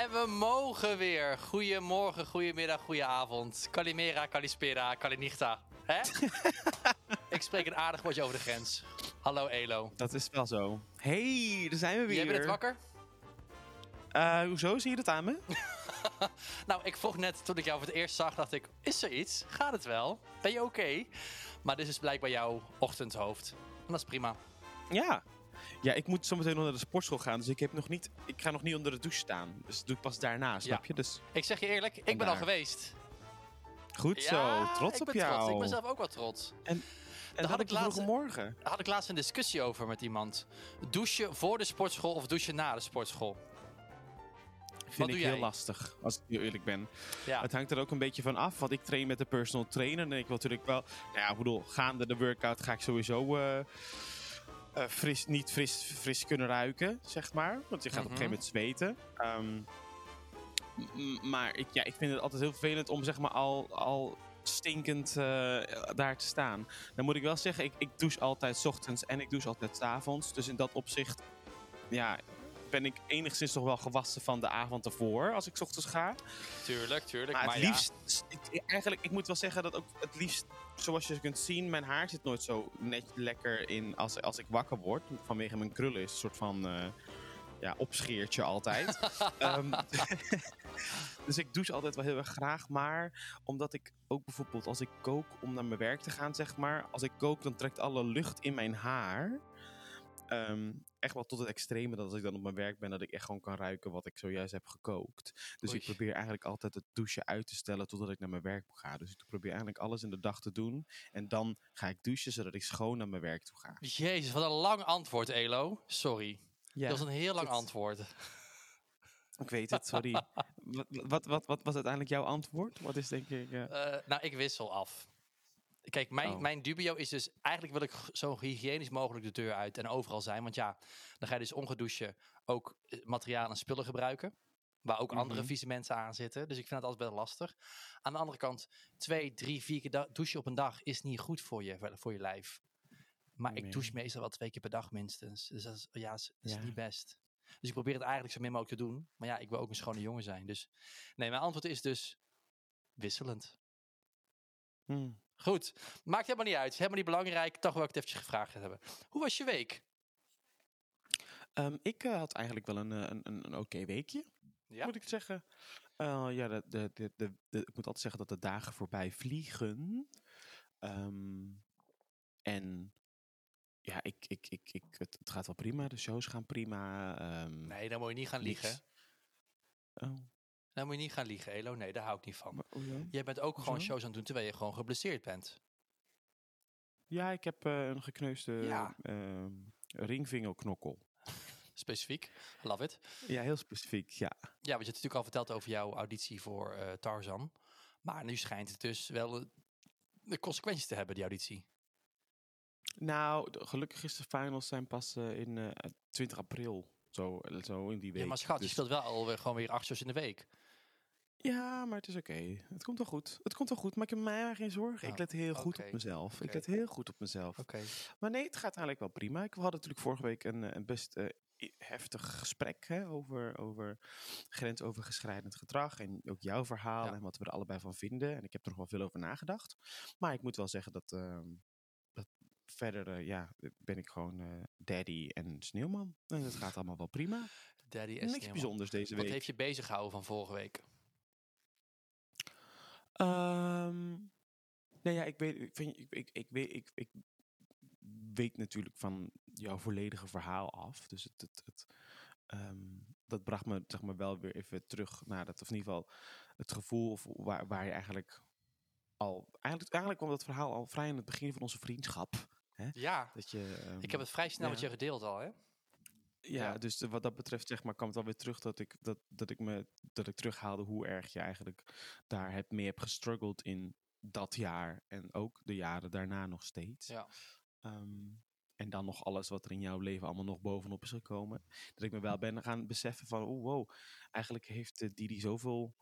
En we mogen weer. Goedemorgen, goedemiddag, goedenavond. Kalimera, Kalispera, Kalinichta. Hè? ik spreek een aardig woordje over de grens. Hallo Elo. Dat is wel zo. hey, daar zijn we weer. Jij bent het wakker? Uh, hoezo? Zie je dat aan me? nou, ik vroeg net, toen ik jou voor het eerst zag, dacht ik... Is er iets? Gaat het wel? Ben je oké? Maar dit is blijkbaar jouw ochtendhoofd. En dat is prima. Ja, ja, ik moet zometeen nog naar de sportschool gaan. Dus ik, heb nog niet, ik ga nog niet onder de douche staan. Dus dat doe ik pas daarna, snap je? Dus... Ik zeg je eerlijk, ik ben al geweest. Goed zo, trots op jou. Trots. Ik ben zelf ook wel trots. En, en had ik laatst, morgen. had ik laatst een discussie over met iemand. Douchen voor de sportschool of douchen na de sportschool? Vind ik heel lastig, als ik heel eerlijk ben. Ja. Het hangt er ook een beetje van af, want ik train met de personal trainer. En ik wil natuurlijk wel, nou ja, ik bedoel, gaande de workout ga ik sowieso... Uh, uh, fris, niet fris, fris kunnen ruiken, zeg maar. Want je gaat op een gegeven moment zweten. Um, maar ik, ja, ik vind het altijd heel vervelend om zeg maar al, al stinkend uh, daar te staan. Dan moet ik wel zeggen, ik, ik douche altijd s ochtends en ik douche altijd s avonds. Dus in dat opzicht ja, ben ik enigszins toch wel gewassen van de avond ervoor als ik s ochtends ga. Tuurlijk, tuurlijk. Maar, het liefst, ik, eigenlijk, ik moet wel zeggen dat ook het liefst, zoals je kunt zien, mijn haar zit nooit zo net lekker in als, als ik wakker word. Vanwege mijn krullen is een soort van uh, ja, opscheertje altijd. um, dus ik douche altijd wel heel erg graag. Maar omdat ik ook bijvoorbeeld als ik kook om naar mijn werk te gaan, zeg maar. Als ik kook, dan trekt alle lucht in mijn haar. Um, echt wel tot het extreme dat als ik dan op mijn werk ben, dat ik echt gewoon kan ruiken wat ik zojuist heb gekookt. Dus ik probeer eigenlijk altijd het douchen uit te stellen totdat ik naar mijn werk ga. Dus ik probeer eigenlijk alles in de dag te doen. En dan ga ik douchen zodat ik schoon naar mijn werk toe ga. Jezus, wat een lang antwoord, Elo. Sorry. Ja, dat was een heel lang antwoord. Ik weet het, sorry. wat, wat, wat, wat, was uiteindelijk jouw antwoord? Wat is denk ik... Uh... nou, ik wissel af. Kijk, mijn, oh. mijn dubio is dus... Eigenlijk wil ik zo hygiënisch mogelijk de deur uit en overal zijn. Want ja, dan ga je dus ongedouche ook eh, materiaal en spullen gebruiken. Waar ook andere mhm. vieze mensen aan zitten. Dus ik vind het altijd best lastig. Aan de andere kant, twee, drie, vier keer douchen op een dag is niet goed voor je, voor je lijf. Maar ik douche meestal wel twee keer per dag minstens. Dus dat is, ja, is, is niet best. Dus ik probeer het eigenlijk zo min mogelijk te doen. Maar ja, ik wil ook een schone jongen zijn. Dus nee, mijn antwoord is dus wisselend. Hmm. Goed, maakt helemaal niet uit. Helemaal niet belangrijk. Toch wil ik het eventjes gevraagd hebben. Hoe was je week? Um, ik uh, had eigenlijk wel een, een, een, een oké weekje, ja? moet ik zeggen. Uh, ja, de, de, de, de, ik moet altijd zeggen dat de dagen voorbij vliegen. Um, en ja, ik, ik, ik, ik, het, het, gaat wel prima. De shows gaan prima. Um, nee, dan moet je niet gaan liegen. Oh. Dan moet je niet gaan liegen, Elo. Nee, daar hou ik niet van. Oh Jij bent ook gewoon shows aan het doen terwijl je gewoon geblesseerd bent. Ja, ik heb uh, een gekneusde ja. uh, ringvingerknokkel. Specifiek, love it. Ja, heel specifiek, ja. Ja, want je hebt natuurlijk al verteld over jouw auditie voor uh, Tarzan. Maar nu schijnt het dus wel de consequenties te hebben, die auditie. Nou, gelukkig is de finals zijn pas in 20 april. Zo, zo in die week. Ja, maar schat, dus... je speelt wel alweer gewoon weer acht shows in de week. Ja, maar het is oké. Het komt wel goed. Het komt wel goed. Maar ik heb mij geen zorgen. ik let heel goed op mezelf. Ik let heel goed op mezelf. Oké. Maar nee, het gaat eigenlijk wel prima. Ik had natuurlijk vorige week een, een best uh, heftig gesprek hè, over, over grensovergeschrijdend gedrag. En ook jouw verhaal en wat we er allebei van vinden. En ik heb er nog wel veel over nagedacht. Maar ik moet wel zeggen dat, uh, dat verder uh, ja, ben ik gewoon uh, daddy en sneeuwman. En het gaat allemaal wel prima. Daddy en Niks sneeuwman. bijzonders deze week. Wat heeft je bezig gehouden van vorige week? Um, nou ja, ik weet, ik, vind, ik, ik, ik, weet, ik, ik weet natuurlijk van jouw volledige verhaal af. Dus het, het, het um, dat bracht me zeg maar, wel weer even terug naar dat, of in ieder geval het gevoel of waar, waar je eigenlijk al. Eigenlijk, eigenlijk kwam dat verhaal al vrij in het begin van onze vriendschap. Hè? Ja, dat je, um, ik heb het vrij snel ja. met je gedeeld al, hè? Ja, dus wat dat betreft zeg maar, kwam het alweer terug dat ik, dat, dat ik me dat ik terughaalde hoe erg je eigenlijk daar heb, mee hebt gestruggeld in dat jaar en ook de jaren daarna nog steeds. Ja. Um, en dan nog alles wat er in jouw leven allemaal nog bovenop is gekomen. Dat ik me wel ben gaan beseffen van, oh wow, eigenlijk heeft uh, Didi zoveel,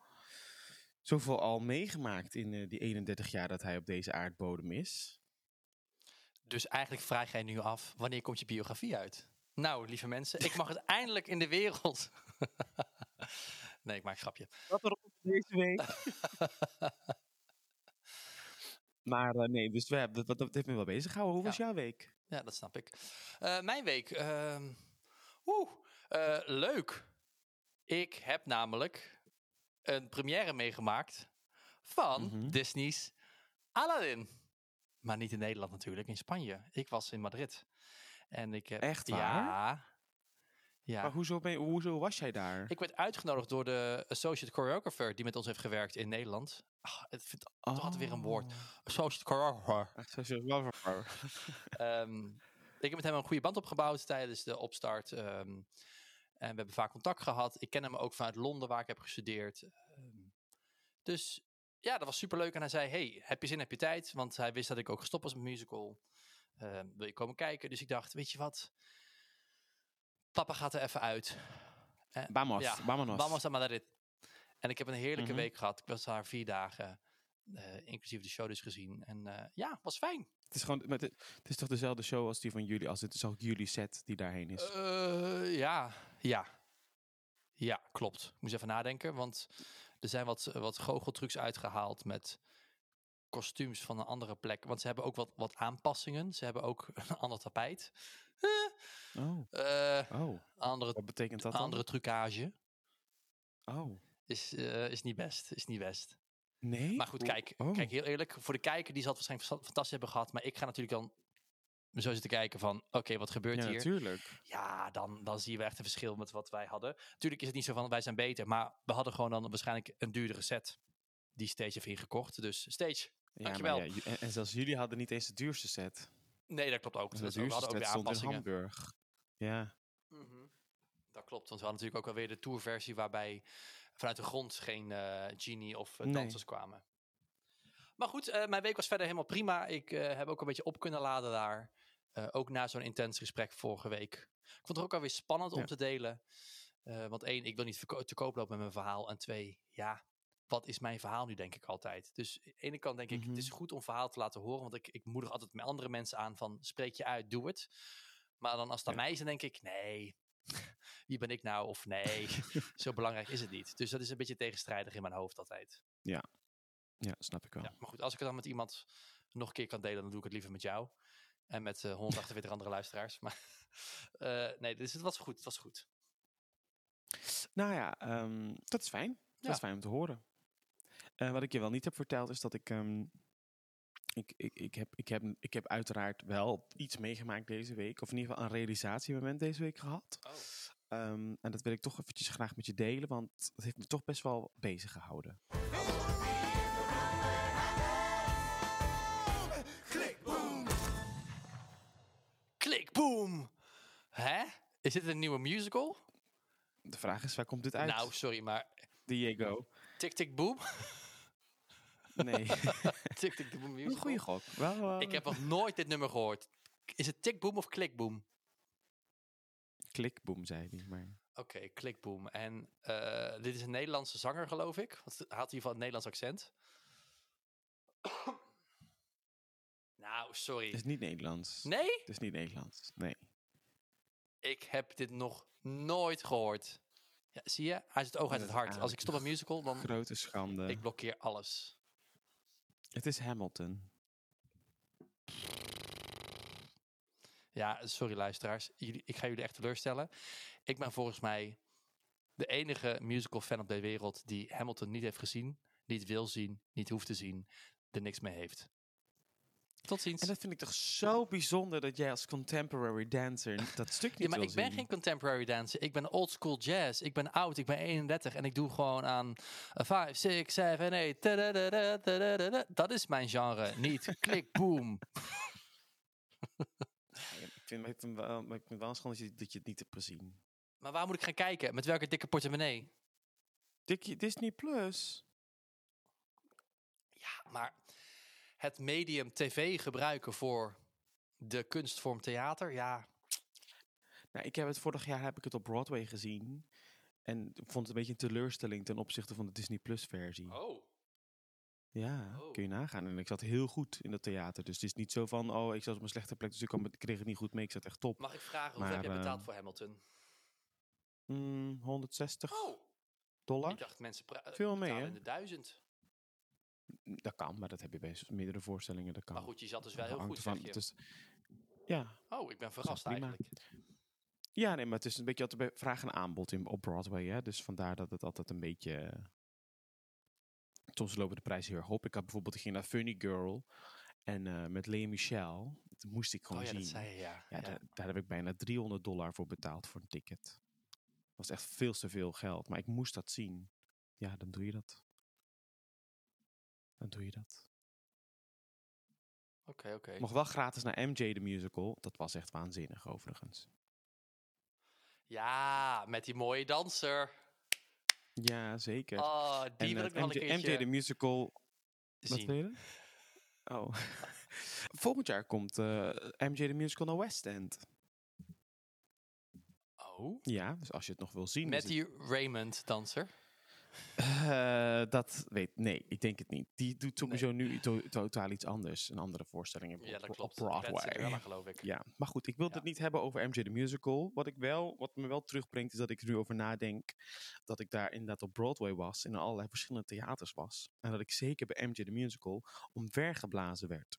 zoveel al meegemaakt in uh, die 31 jaar dat hij op deze aardbodem is. Dus eigenlijk vraag jij nu af, wanneer komt je biografie uit? Nou, lieve mensen, ik mag het eindelijk in de wereld. Nee, ik maak een grapje. Wat erop deze week. maar uh, nee, dus we hebben, dat, dat heeft me wel bezig gehouden. Hoe Ja. was jouw week? Ja, dat snap ik. Eh, mijn week. ehm, Oeh, eh, leuk. Ik heb namelijk een première meegemaakt van Mhm. Disney's Aladdin. Maar niet in Nederland natuurlijk, in Spanje. Ik was in Madrid. En ik heb, Echt waar? Ja. Ja. Maar hoezo, ben je- hoezo was jij daar? Ik werd uitgenodigd door de associate choreographer die met ons heeft gewerkt in Nederland. Ah, het vindt toch altijd weer een woord. Oh. associate choreographer. Zo- zo- Ehm, ik heb met hem een goede band opgebouwd tijdens de opstart. ehm, en we hebben vaak contact gehad. Ik ken hem ook vanuit Londen, waar ik heb gestudeerd. Ehm, dus ja, dat was superleuk. En hij zei, hey, heb je zin, heb je tijd? Want hij wist dat ik ook gestopt was met musical. Ehm, wil je komen kijken? Dus ik dacht, weet je wat? Papa gaat er even uit. Eh, Vamos, ja, vámonos. Vamos a Madrid. En ik heb een heerlijke Mhm. week gehad. Ik was daar vier dagen, eh, inclusief de show dus gezien. En eh, ja, was fijn. Het is, gewoon, het, het is toch dezelfde show als die van jullie, als het is ook jullie set die daarheen is. Eh, ja, ja. Ja, klopt. Ik moest even nadenken, want er zijn wat, wat goocheltrucs uitgehaald met kostuums van een andere plek. Want ze hebben ook wat, wat aanpassingen. Ze hebben ook een ander tapijt. oh, Eh, oh. andere, Wat betekent dat dan? andere trucage. Oh. Is, eh, is niet best. Is niet best. Nee? Maar goed, kijk, oh. kijk, heel eerlijk. Voor de kijker, die zal het waarschijnlijk fa- fantastisch hebben gehad. Maar ik ga natuurlijk dan zo zitten kijken van, oké, wat gebeurt Ja, hier? natuurlijk. Ja, dan, dan zie je echt een verschil met wat wij hadden. Tuurlijk is het niet zo van wij zijn beter, maar we hadden gewoon dan waarschijnlijk een duurdere set. Die Stage heeft ingekocht. Dus Stage, Ja, Dankjewel. ja, en, en zelfs jullie hadden niet eens de duurste set. nee, dat klopt ook. De we hadden ook weer stond in aanpassingen. Hamburg. Ja. Mhm. Dat klopt, want we hadden natuurlijk ook alweer de tourversie waarbij vanuit de grond geen eh, genie of eh, Nee. dansers kwamen. Maar goed, eh, mijn week was verder helemaal prima. Ik heb ook een beetje op kunnen laden daar. Ook na zo'n intens gesprek vorige week. Ik vond het ook alweer spannend om te delen. Want één, ik wil niet te koop lopen met mijn verhaal. En twee, ja, wat is mijn verhaal nu, denk ik altijd. Dus aan de ene kant denk ik, het is goed om verhaal te laten horen. Want ik, ik moedig altijd met andere mensen aan van, spreek je uit, doe het. Maar dan als het aan Ja. mij is, dan denk ik, nee, wie ben ik nou? Of nee, zo belangrijk is het niet. Dus dat is een beetje tegenstrijdig in mijn hoofd altijd. ja, snap ik wel. Ja, maar goed, als ik het dan met iemand nog een keer kan delen, dan doe ik het liever met jou. En met eh 148 andere luisteraars. Maar eh, nee, dus het was goed. Het was goed. Nou ja, ehm, dat is fijn. Dat Ja. is fijn om te horen. Eh, wat ik je wel niet heb verteld is dat ik, ehm, ik, ik, ik, heb, ik, heb, ik heb uiteraard wel iets meegemaakt deze week. Of in ieder geval een realisatiemoment deze week gehad. Oh. Ehm, en dat wil ik toch eventjes graag met je delen, want het heeft me toch best wel bezig gehouden. Klik, boom! Hè? Is dit een nieuwe musical? De vraag is, waar komt dit uit? Nou, sorry, maar Diego. Tik Tik Boom? Nee, tik Tik Boom een goede gok. Wel, wel- Ik heb nog nooit dit nummer gehoord. Is het Tik Boom of Klik Boom? Klikboom, zei hij. Maar... Oké, Klik Boom. En eh, dit is een Nederlandse zanger, geloof ik. Want hij had in ieder geval een Nederlands accent. nou, sorry. Het is niet Nederlands. Nee? Het is niet Nederlands. Nee. Ik heb dit nog nooit gehoord. Ja, zie je? Hij zit oog uit het is hart. Als ik stop met musical, dan Grote schande. ik blokkeer alles. Het is Hamilton. Ja, sorry luisteraars. Ik ga jullie echt teleurstellen. Ik ben volgens mij de enige musical fan op de wereld die Hamilton niet heeft gezien, niet wil zien, niet hoeft te zien, er niks mee heeft. Tot ziens. En dat vind ik toch zo bijzonder dat jij als contemporary dancer dat stuk niet Ja, maar ik ben zien. geen contemporary dancer. Ik ben old school jazz. Ik ben oud. Ik ben 31 en ik doe gewoon aan 5, 6, 7, 8. tadadada, tadadada. Dat is mijn genre. Niet klik, boom. Ik, vind, ik, vind wel, maar ik vind wel een schande dat je, dat je het niet hebt gezien. Maar waar moet ik gaan kijken? Met welke dikke portemonnee? Dikkie, Disney Plus. Ja, maar het medium tv gebruiken voor de kunstvorm theater, ja. Nou, ik heb het vorig jaar heb ik het op Broadway gezien. En ik vond het een beetje een teleurstelling ten opzichte van de Disney Plus versie. Oh. Ja, Oh. kun je nagaan. En ik zat heel goed in dat theater. Dus het is niet zo van, oh, ik zat op een slechte plek, dus ik, kwam, ik kreeg het niet goed mee. Ik zat echt top. Mag ik vragen, hoeveel heb je betaald ehm, voor Hamilton? Mm, 160. Oh. dollar. Ik dacht mensen Veel meer, betalen hè? in de duizend. Dat kan, maar dat heb je bij meerdere voorstellingen. Dat kan. Maar goed, je zat dus wel heel goed, het is- ja, Oh, ik ben verrast prima. eigenlijk. Ja, nee, maar het is een beetje altijd vraag en aanbod in, op Broadway. Hè? Dus vandaar dat het altijd een beetje... Soms lopen de prijzen heel erg op. Ik had bijvoorbeeld, ik ging naar Funny Girl. En eh, met Lea Michel. Dat moest ik gewoon Oh ja, zien. dat zei je, ja. ja, Ja. Daar, daar heb ik bijna 300 dollar voor betaald voor een ticket. Dat was echt veel te veel geld. Maar ik moest dat zien. Ja, dan doe je dat. Dan doe je dat. Oké, oké. Ik mocht wel gratis naar MJ de musical. Dat was echt waanzinnig overigens. Ja, met die mooie danser. Ja, zeker. Oh, die en wil ik nog MJ, een MJ de musical Wat zien. wil je? Oh. Volgend jaar komt eh, MJ de Musical naar West End. Oh, Ja, dus als je het nog wil zien. met die Raymond danser. Eh, dat weet nee, ik denk het niet. Die doet sowieso nu to- totaal iets anders. Een andere voorstelling op, Ja, dat op klopt. Broadway. Red Cinderella, geloof ik. Ja, maar goed, ik wil Ja. het niet hebben over MJ the Musical. Wat, ik wel, wat me wel terugbrengt, is dat ik er nu over nadenk. Dat ik daar inderdaad op Broadway was. In allerlei verschillende theaters was. En dat ik zeker bij MJ the Musical omvergeblazen werd.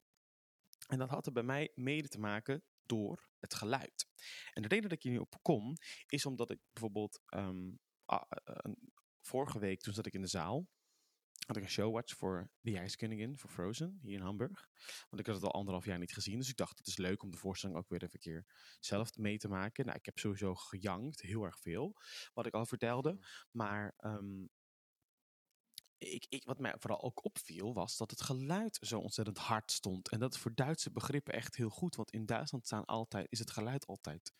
En dat had er bij mij mede te maken door het geluid. En de reden dat ik hier nu op kom, is omdat ik bijvoorbeeld ehm, een- vorige week, toen zat ik in de zaal, had ik een showwatch voor The IJskoningin, voor Frozen, hier in Hamburg. Want ik had het al anderhalf jaar niet gezien, dus ik dacht, het is leuk om de voorstelling ook weer even een keer zelf mee te maken. Nou, ik heb sowieso gejankt, heel erg veel, wat ik al vertelde. Maar ehm, ik, ik, wat mij vooral ook opviel, was dat het geluid zo ontzettend hard stond. En dat is voor Duitse begrippen echt heel goed, want in Duitsland staan altijd, is het geluid altijd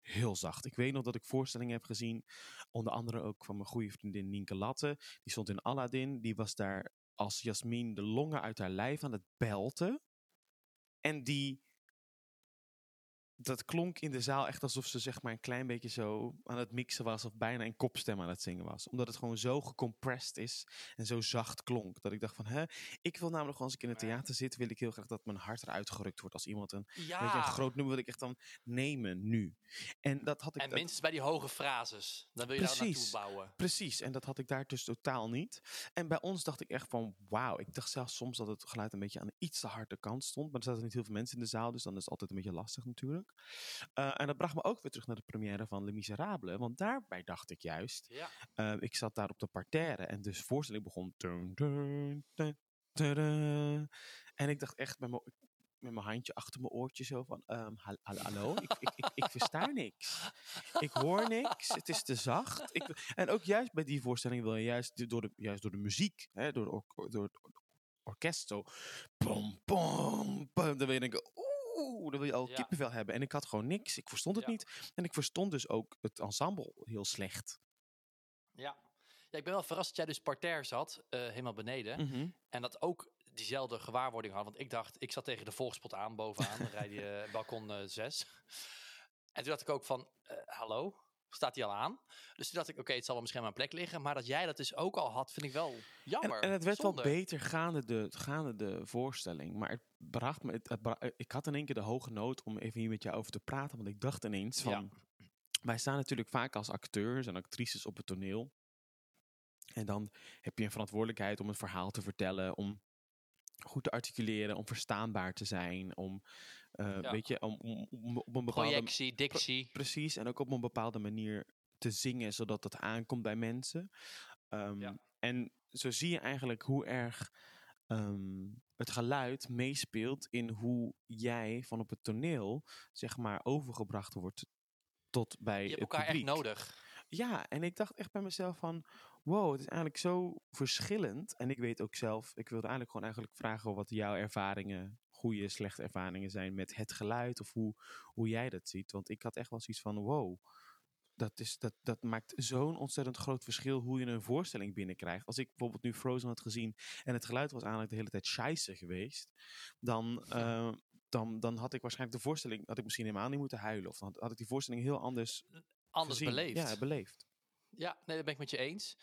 heel zacht. Ik weet nog dat ik voorstellingen heb gezien, onder andere ook van mijn goede vriendin Nienke Latte. Die stond in Aladdin, die was daar als Jasmin de longen uit haar lijf aan het belten. En die, dat klonk in de zaal echt alsof ze zeg maar een klein beetje zo aan het mixen was of bijna in kopstem aan het zingen was. Omdat het gewoon zo gecompressed is en zo zacht klonk. Dat ik dacht van, hè, ik wil namelijk als ik in het theater zit, wil ik heel graag dat mijn hart eruit gerukt wordt als iemand een Ja, Weet je, een groot nummer wil ik echt dan nemen nu. En dat had ik. en dat- minstens bij die hoge frases. Dan wil je daar naartoe Precies. bouwen. Precies, en dat had ik daar dus totaal niet. En bij ons dacht ik echt van, wauw. Ik dacht zelfs soms dat het geluid een beetje aan de iets te harde kant stond. Maar er zaten niet heel veel mensen in de zaal, dus dan is het altijd een beetje lastig natuurlijk. Eh, en dat bracht me ook weer terug naar de première van Les Miserables. Want daarbij dacht ik juist, Ja. eh, ik zat daar op de parterre en dus de voorstelling begon. Dun, dun, dun, dun, dun. En ik dacht echt met mijn, met mijn handje achter mijn oortje zo van, ehm, hal- hal- hallo, ik, ik, ik, ik versta niks. Ik hoor niks, het is te zacht. Ik, en ook juist bij die voorstelling wil je juist door de, juist door de muziek, hè, door, de or- door het orkest zo, pom, pom, pom, dan wil je denken, oeh, dan wil je al Ja. kippenvel hebben. En ik had gewoon niks, ik verstond het Ja. niet. En ik verstond dus ook het ensemble heel slecht. Ja. ja, ik ben wel verrast dat jij dus parterre zat, eh, helemaal beneden. Mhm. En dat ook diezelfde gewaarwording had. Want ik dacht, ik zat tegen de volgspot aan bovenaan, dan rijd je eh, balkon 6. En toen dacht ik ook van, eh, hallo, staat hij al aan? Dus toen dacht ik, oké, het zal wel misschien aan mijn plek liggen. Maar dat jij dat dus ook al had, vind ik wel En, jammer. en het werd Zonde. wel beter gaande de, gaande de voorstelling. Maar het bracht me. Het, het bra- eh, ik had in één keer de hoge nood om even hier met jou over te praten. Want ik dacht ineens van. Ja. Wij staan natuurlijk vaak als acteurs en actrices op het toneel. En dan heb je een verantwoordelijkheid om een verhaal te vertellen. Om goed te articuleren, om verstaanbaar te zijn. Om, eh, Ja. weet je, om, om, om op een bepaalde Projectie, dictie. Precies, en ook op een bepaalde manier te zingen, zodat het aankomt bij mensen. Ehm, Ja. En zo zie je eigenlijk hoe erg ehm, het geluid meespeelt in hoe jij van op het toneel, zeg maar, overgebracht wordt tot bij Je hebt het elkaar publiek. echt nodig. Ja, en ik dacht echt bij mezelf van, wow, het is eigenlijk zo verschillend. En ik weet ook zelf, ik wilde eigenlijk gewoon eigenlijk vragen wat jouw ervaringen, goede, slechte ervaringen zijn met het geluid. Of hoe, hoe jij dat ziet. Want ik had echt wel zoiets van, wow, dat, is, dat, dat maakt zo'n ontzettend groot verschil hoe je een voorstelling binnenkrijgt. Als ik bijvoorbeeld nu Frozen had gezien en het geluid was eigenlijk de hele tijd scheisse geweest, dan... eh, dan, dan had ik waarschijnlijk de voorstelling, had ik misschien helemaal niet moeten huilen. Of dan had, had ik die voorstelling heel anders, Anders gezien. beleefd. Ja, beleefd. Ja, nee, dat ben ik met je eens.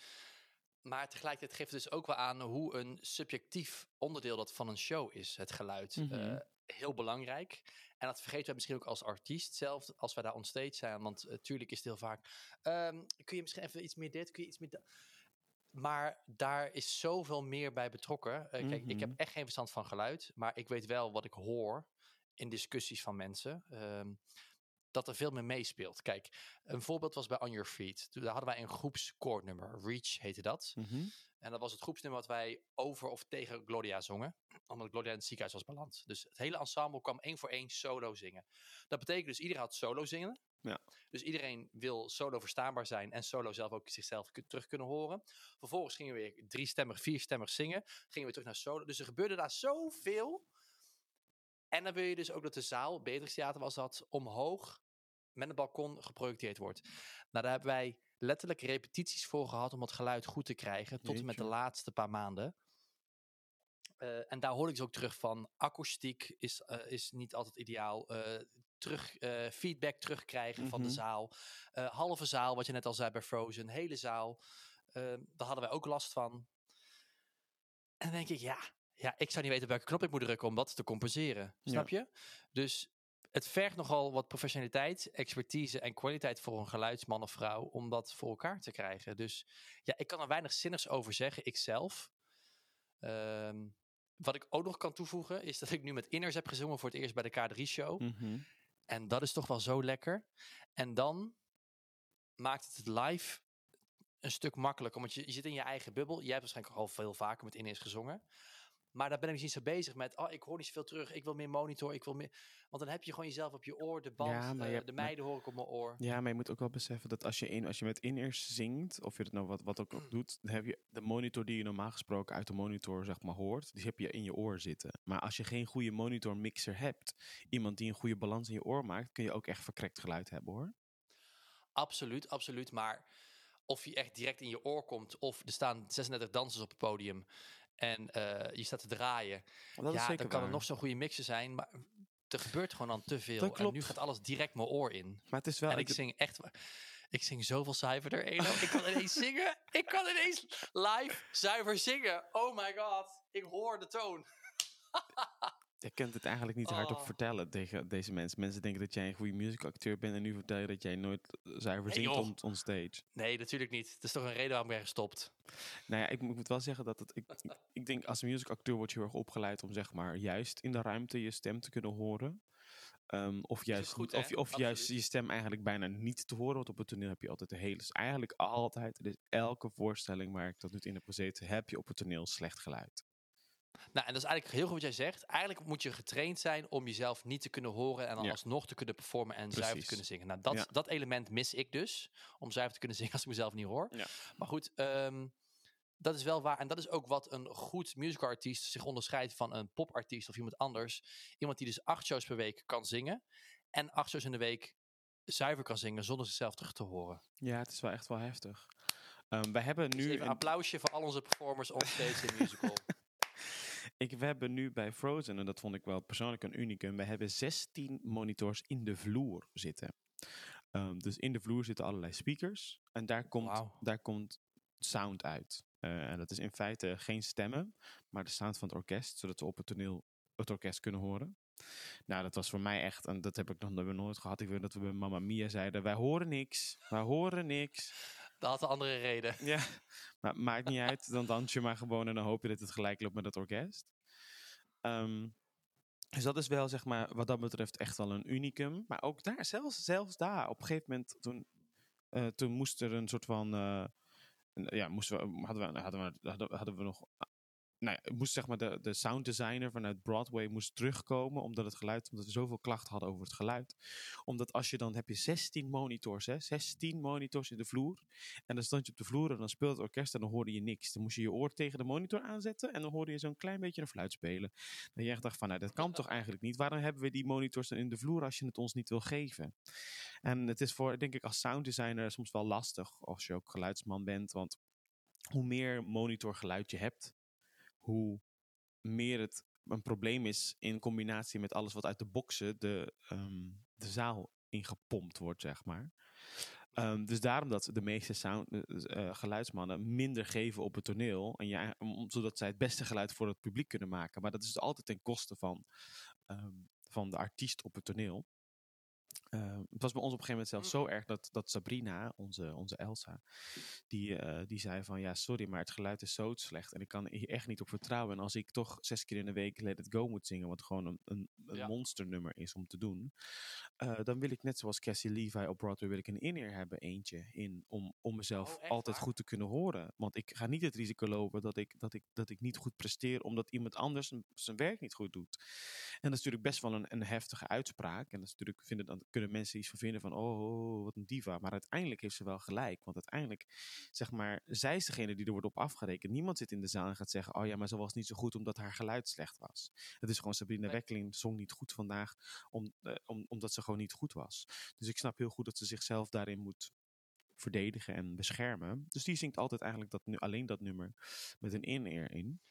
Maar tegelijkertijd geeft het dus ook wel aan hoe een subjectief onderdeel dat van een show is, het geluid. Eh, heel belangrijk. En dat vergeten we misschien ook als artiest zelf, als wij daar onstage zijn. Want natuurlijk is het heel vaak, ehm, kun je misschien even iets meer dit, kun je iets meer dat. maar daar is zoveel meer bij betrokken. Eh, kijk, ik heb Mhm. echt geen verstand van geluid, maar ik weet wel wat ik hoor in discussies van mensen. ehm, dat er veel meer meespeelt. Kijk, een voorbeeld was bij On Your Feet. Toen daar hadden wij een groepskoornummer. Reach heette dat. Mhm. En dat was het groepsnummer wat wij over of tegen Gloria zongen. Omdat Gloria in het ziekenhuis was beland. Dus het hele ensemble kwam één voor één solo zingen. Dat betekent dus iedereen had solo zingen. Ja. Dus iedereen wil solo verstaanbaar zijn en solo zelf ook zichzelf terug kunnen horen. Vervolgens gingen we weer driestemmig, vierstemmig zingen. Gingen we weer terug naar solo. Dus er gebeurde daar zoveel. En dan wil je dus ook dat de zaal, Beatrix Theater was dat, omhoog met een balkon geprojecteerd wordt. Nou, daar hebben wij letterlijk repetities voor gehad om het geluid goed te krijgen. Tot en met de laatste paar maanden. Eh, en daar hoor ik dus ook terug van. Akoestiek is, eh, is niet altijd ideaal. Eh, terug, feedback terugkrijgen van de Mhm. zaal. Halve zaal, wat je net al zei bij Frozen. Hele zaal. Eh, daar hadden wij ook last van. En dan denk ik, ja, ja, ik zou niet weten welke knop ik moet drukken om dat te compenseren. Ja. Snap je? Dus het vergt nogal wat professionaliteit, expertise en kwaliteit voor een geluidsman of vrouw om dat voor elkaar te krijgen. Dus ja, ik kan er weinig zinnigs over zeggen, ikzelf. Ehm wat ik ook nog kan toevoegen is dat ik nu met Inners heb gezongen voor het eerst bij de K3-show. Mhm. En dat is toch wel zo lekker. En dan maakt het het live een stuk makkelijker. Want je, je zit in je eigen bubbel. Jij hebt waarschijnlijk al veel vaker met Inés gezongen. Maar daar ben ik dus niet zo bezig met. Oh, ik hoor niet zoveel terug. Ik wil meer monitor. Ik wil meer. Want dan heb je gewoon jezelf op je oor. De band. Ja, eh, hebt- de maar- meiden hoor ik op mijn oor. Ja, maar je moet ook wel beseffen dat als je, in, als je met in-ears zingt, of je het nou wat, wat ook, Mm. ook doet, dan heb je de monitor die je normaal gesproken uit de monitor zeg maar hoort, die heb je in je oor zitten. Maar als je geen goede monitormixer hebt, iemand die een goede balans in je oor maakt, kun je ook echt verkrekt geluid hebben hoor. Absoluut, absoluut. Maar of je echt direct in je oor komt. Of er staan 36 dansers op het podium. En eh, je staat te draaien. Dat is ja, dan kan er waar. nog zo'n goede mixer zijn. Maar er gebeurt gewoon dan te veel. En nu gaat alles direct mijn oor in. Maar het is wel... en ik zing echt... Ik zing zoveel zuiverder, Elo. ik kan ineens zingen. Ik kan ineens live zuiver zingen. Oh my god. Ik hoor de toon. Je kunt het eigenlijk niet hardop Oh. vertellen tegen deze mensen. Mensen denken dat jij een goede musicacteur bent en nu vertel je dat jij nooit zuiver zingt joh. on, on stage. Nee, natuurlijk niet. Dat is toch een reden waarom ik ben gestopt. Nou ja, ik, moet- ik moet wel zeggen dat het, ik, ik- denk als musicacteur word je heel erg opgeleid om zeg maar juist in de ruimte je stem te kunnen horen. Ehm, of juist, goed, of, of juist je stem eigenlijk bijna niet te horen. Want op het toneel heb je altijd de hele, eigenlijk altijd, dus elke voorstelling waar ik tot nu toe in heb gezeten, heb je op het toneel slecht geluid. Nou, en dat is eigenlijk heel goed wat jij zegt. Eigenlijk moet je getraind zijn om jezelf niet te kunnen horen en dan Ja. alsnog te kunnen performen en zuiver te kunnen zingen. Nou, dat, Ja. dat element mis ik dus. Om zuiver te kunnen zingen als ik mezelf niet hoor. Ja. Maar goed, ehm, dat is wel waar. En dat is ook wat een goed musicalartiest zich onderscheidt van een popartiest of iemand anders. Iemand die dus acht shows per week kan zingen. En acht shows in de week zuiver kan zingen zonder zichzelf terug te horen. Ja, het is wel echt wel heftig. Ehm, wij hebben Dus nu even een een- applausje voor al onze performers on stage in musical. Ik, we hebben nu bij Frozen, en dat vond ik wel persoonlijk een unicum, we hebben 16 monitors in de vloer zitten. Ehm, dus in de vloer zitten allerlei speakers en daar komt, daar komt sound uit. Eh, en dat is in feite geen stemmen, maar de sound van het orkest, zodat we op het toneel het orkest kunnen horen. Nou, dat was voor mij echt, en dat heb ik nog nooit gehad. Ik weet dat we bij Mamma Mia zeiden, wij horen niks, wij horen niks. Dat had een andere reden. Ja, maar maakt niet uit. Dan dans je maar gewoon en dan hoop je dat het gelijk loopt met het orkest. Ehm, dus dat is wel, zeg maar, wat dat betreft echt wel een unicum. Maar ook daar, zelfs, zelfs daar, op een gegeven moment, toen, eh, toen moest er een soort van... eh, ja, moesten hadden, we, hadden, we, hadden we nog... Nou moest zeg maar de, de sound designer vanuit Broadway moest terugkomen omdat het geluid, omdat we zoveel klachten hadden over het geluid. Omdat als je dan heb je 16 monitors, hè, 16 monitors in de vloer. En dan stond je op de vloer en dan speelde het orkest en dan hoorde je niks. Dan moest je je oor tegen de monitor aanzetten en dan hoorde je zo'n klein beetje een fluit spelen. Je echt dacht van, nou dat kan toch eigenlijk niet. Waarom hebben we die monitors dan in de vloer als je het ons niet wil geven? En het is voor, denk ik, als sounddesigner soms wel lastig als je ook geluidsman bent. Want hoe meer monitorgeluid je hebt, hoe meer het een probleem is in combinatie met alles wat uit de boxen de, ehm, de zaal ingepompt wordt, zeg maar. Ehm, dus daarom dat de meeste sound, eh, eh, geluidsmannen minder geven op het toneel. En ja, zodat zij het beste geluid voor het publiek kunnen maken. Maar dat is altijd ten koste van, ehm, van de artiest op het toneel. Uh, het was bij ons op een gegeven moment zelfs zo erg dat, dat Sabrina, onze, onze Elsa, die, uh, die zei van ja, sorry, maar het geluid is zo slecht en ik kan hier echt niet op vertrouwen. En als ik toch zes keer in de week Let It Go moet zingen, wat gewoon een, een, een ja. monsternummer is om te doen, uh, dan wil ik net zoals Cassie Levi op Broadway, wil ik een in-ear hebben, eentje, in, om, om mezelf oh, altijd waar? goed te kunnen horen. Want ik ga niet het risico lopen dat ik, dat ik, dat ik niet goed presteer omdat iemand anders zijn werk niet goed doet. En dat is natuurlijk best wel een, een heftige uitspraak. En dat is natuurlijk, vinden, dan kunnen mensen iets van vinden van, oh, wat een diva. Maar uiteindelijk heeft ze wel gelijk. Want uiteindelijk, zeg maar, zij is degene die er wordt op afgerekend. Niemand zit in de zaal en gaat zeggen, oh ja, maar ze was niet zo goed omdat haar geluid slecht was. Het is gewoon Sabrina nee. Wekkeling zong niet goed vandaag, om, uh, om, omdat ze gewoon niet goed was. Dus ik snap heel goed dat ze zichzelf daarin moet verdedigen en beschermen. Dus die zingt altijd eigenlijk dat, nu, alleen dat nummer met een in-ear in.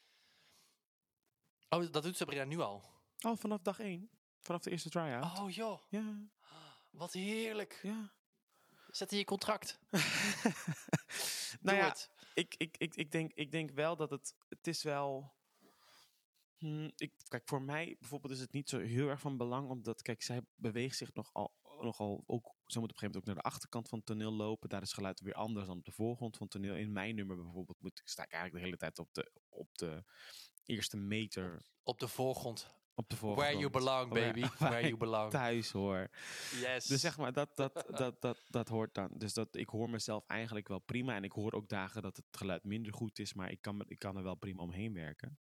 Oh, dat doet Sabrina nu al? Oh, vanaf dag één. Vanaf de eerste try-out. Oh joh. Ja. Wat heerlijk. Ja. Zet in je contract. nou ja, ik, ik, ik, ik, denk, ik denk wel dat het... Het is wel... Hmm, ik, kijk, voor mij bijvoorbeeld is het niet zo heel erg van belang, omdat, kijk, zij beweegt zich nogal, nogal ook, ze moet op een gegeven moment ook naar de achterkant van het toneel lopen. Daar is geluid weer anders dan op de voorgrond van het toneel. In mijn nummer bijvoorbeeld moet, sta ik eigenlijk de hele tijd op de, op de eerste meter. Op de voorgrond. Op de voorgrond. Where you belong, baby. Where, where you belong. Thuis hoor. Yes. Dus zeg maar, dat, dat, dat, dat, dat hoort dan. Dus dat, ik hoor mezelf eigenlijk wel prima. En ik hoor ook dagen dat het geluid minder goed is. Maar ik kan, ik kan er wel prima omheen werken.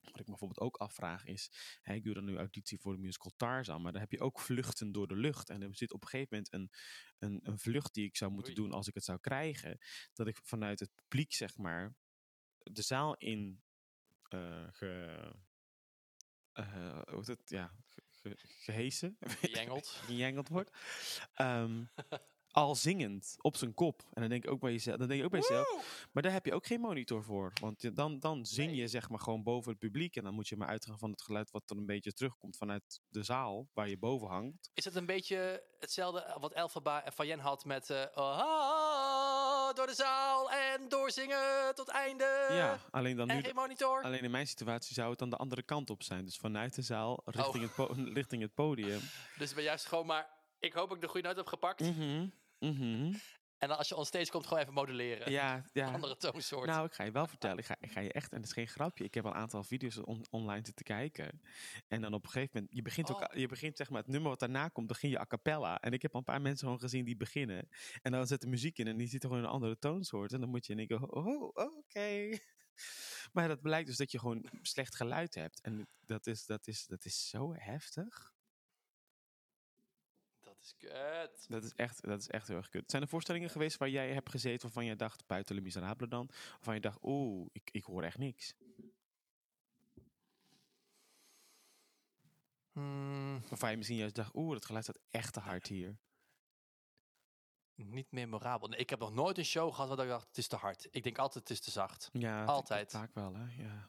Wat ik me bijvoorbeeld ook afvraag is, hè, ik doe dan nu auditie voor de musical Tarzan, maar dan heb je ook vluchten door de lucht. En er zit op een gegeven moment een, een, een vlucht die ik zou moeten Oei. doen als ik het zou krijgen, dat ik vanuit het publiek, zeg maar, de zaal in uh, ge, uh, hoe het, ja, ge, ge, gehesen, gejengeld, gejengeld wordt. Um, al zingend op zijn kop. En dan denk ik ook bij jezelf, dan denk je ook bij jezelf, maar daar heb je ook geen monitor voor. Want dan, dan zing je zeg maar gewoon boven het publiek. En dan moet je maar uitgaan van het geluid wat dan een beetje terugkomt vanuit de zaal waar je boven hangt. Is het een beetje hetzelfde wat Elphaba en Fayen had met uh, oh, door de zaal en doorzingen tot einde. Ja, alleen dan en nu. geen monitor. Alleen in mijn situatie zou het dan de andere kant op zijn. Dus vanuit de zaal richting, oh. het, richting het podium. Dus ben juist gewoon maar. Ik hoop dat ik de goede noot heb gepakt. Mm -hmm. -hmm. En dan als je on stage komt, gewoon even modelleren. Ja, ja. Andere toonsoort. Nou, ik ga je wel vertellen. Ik ga, ik ga je echt, en het is geen grapje. Ik heb al een aantal video's on, online zitten kijken. En dan op een gegeven moment, je begint ook, oh. je begint zeg maar het nummer wat daarna komt, begin je a cappella. En ik heb al een paar mensen gewoon gezien die beginnen. En dan zet de muziek in en die zitten gewoon een andere toonsoort. En dan moet je denken, oh, oh oké. Okay. Maar dat blijkt dus dat je gewoon slecht geluid hebt. En dat is, dat is, dat is zo heftig. Dat is kut. Dat is echt, dat is echt heel erg kut. Zijn er voorstellingen geweest waar jij hebt gezeten waarvan je dacht, buiten Le Miserable dan, waarvan je dacht, oeh, ik, ik hoor echt niks? Hmm. Of waar je misschien juist dacht, oeh, dat geluid staat echt te hard hier. Niet memorabel. Nee, ik heb nog nooit een show gehad waar ik dacht, het is te hard. Ik denk altijd, het is te zacht. Ja, altijd. Vaak wel, hè? Ja.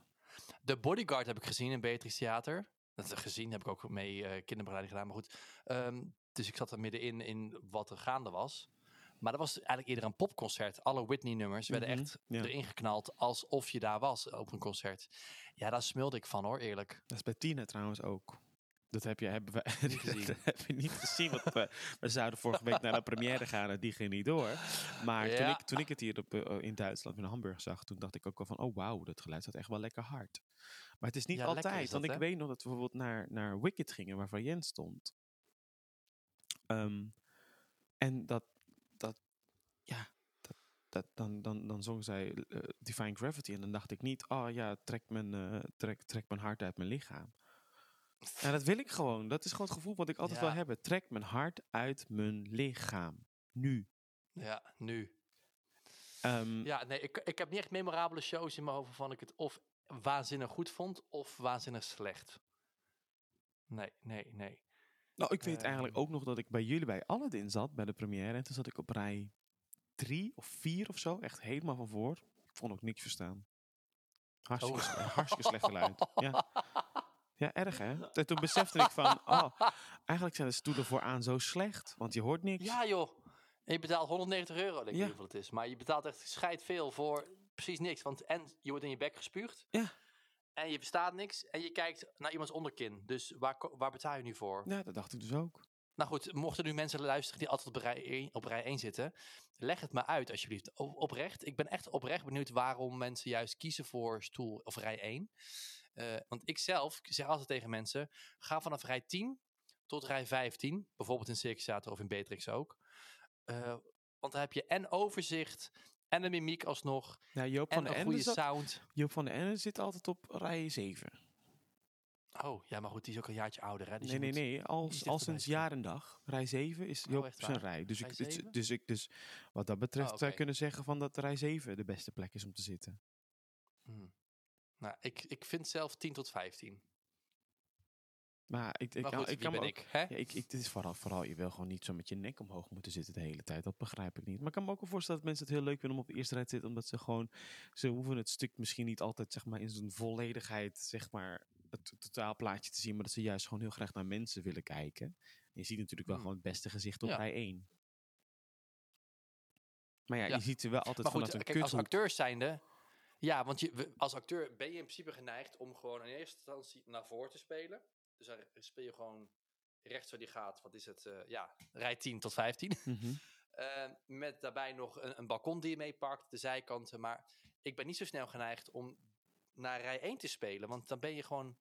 De Bodyguard heb ik gezien in Beatrix Theater. Dat gezien heb ik ook mee uh, kinderbegeleiding gedaan, maar goed. Um, dus ik zat er middenin in wat er gaande was. Maar dat was eigenlijk eerder een popconcert. Alle Whitney-nummers werden Mhm, echt erin geknald alsof je daar was op een concert. Ja, daar smulde ik van hoor, eerlijk. Dat is bij Tina trouwens ook. Dat heb je, hebben we, Niet gezien. dat heb je niet gezien. Want we, we zouden vorige week naar de première gaan en die ging niet door. Maar toen, ik, toen ik het hier op, eh, in Duitsland in Hamburg zag, toen dacht ik ook wel van, oh wauw, dat geluid staat echt wel lekker hard. Maar het is niet Ja, altijd. is dat, want ik weet nog dat we bijvoorbeeld naar, naar Wicked gingen, waarvan Jens stond. Ehm, en dat, dat, ja, dat, dat, dan, dan, dan zong zij eh, Divine Gravity. En dan dacht ik niet, oh ja, trek mijn, eh, trek, trek mijn hart uit mijn lichaam. Ja, dat wil ik gewoon. Dat is gewoon het gevoel wat ik altijd Ja. wil hebben. Trek mijn hart uit mijn lichaam. Nu. Ja, nu. Ehm, Ja, nee, ik, ik heb niet echt memorabele shows in mijn hoofd waarvan ik het of waanzinnig goed vond of waanzinnig slecht. Nee, nee, nee. Nou, ik weet eigenlijk Ehm. ook nog dat ik bij jullie bij Aladdin zat, bij de première. En toen zat ik op rij drie of vier of zo. Echt helemaal van voor. Ik vond ook niks verstaan. Hartstikke, Oh. hartstikke slecht geluid. Ja. ja, erg hè? En toen besefte ik van, oh, eigenlijk zijn de stoelen vooraan zo slecht. Want je hoort niks. Ja, joh. En je betaalt 190 euro, denk ik Ja. hoeveel het is. Maar je betaalt echt scheid veel voor precies niks. Want en je wordt in je bek gespuugd. Ja. En je verstaat niks. En je kijkt naar iemands onderkin. Dus waar, waar betaal je nu voor? Ja, dat dacht ik dus ook. Nou goed, mochten nu mensen luisteren die altijd op rij 1, op rij 1 zitten, leg het me uit alsjeblieft. oprecht, ik ben echt oprecht benieuwd waarom mensen juist kiezen voor stoel of rij 1. Uh, want ik zelf zeg altijd tegen mensen, ga vanaf rij 10 tot rij 15, bijvoorbeeld in Circus of in Beatrix ook. Uh, want dan heb je en overzicht en de mimiek alsnog. Ja, Joop en van een goede sound. Joop van de Ende zit altijd op rij 7. Oh, ja, maar goed, die is ook een jaartje ouder, hè? Dus nee, nee, nee. Al, al sinds jaar en dag. Rij 7 is oh, Joop zijn rij. Dus, ik, dus, dus, ik, dus wat dat betreft oh, zou je kunnen zeggen van dat rij 7 de beste plek is om te zitten. Hmm. Nou, ik, ik vind zelf 10 tot 15. Maar ik, ik, maar goed, ik kan ben ook, ik, hè? Ja, ik, is vooral, vooral, je wil gewoon niet zo met je nek omhoog moeten zitten de hele tijd. Dat begrijp ik niet. Maar ik kan me ook wel voorstellen dat mensen het heel leuk vinden om op de eerste rij te zitten. Omdat ze gewoon, ze hoeven het stuk misschien niet altijd zeg maar, in zijn volledigheid, zeg maar, het totaalplaatje te zien. Maar dat ze juist gewoon heel graag naar mensen willen kijken. En je ziet natuurlijk wel hmm. gewoon het beste gezicht op rij 1. Maar ja, je ziet ze wel altijd maar goed, kijk, als acteurs zijnde... Ja, want je, als acteur ben je in principe geneigd om gewoon in eerste instantie naar voren te spelen. Dus dan speel je gewoon rechts waar die gaat. Wat is het? Uh, ja, rij 10 tot 15. Mm -hmm. uh, met daarbij nog een, een, balkon die je meepakt, de zijkanten. Maar ik ben niet zo snel geneigd om naar rij 1 te spelen. Want dan ben je gewoon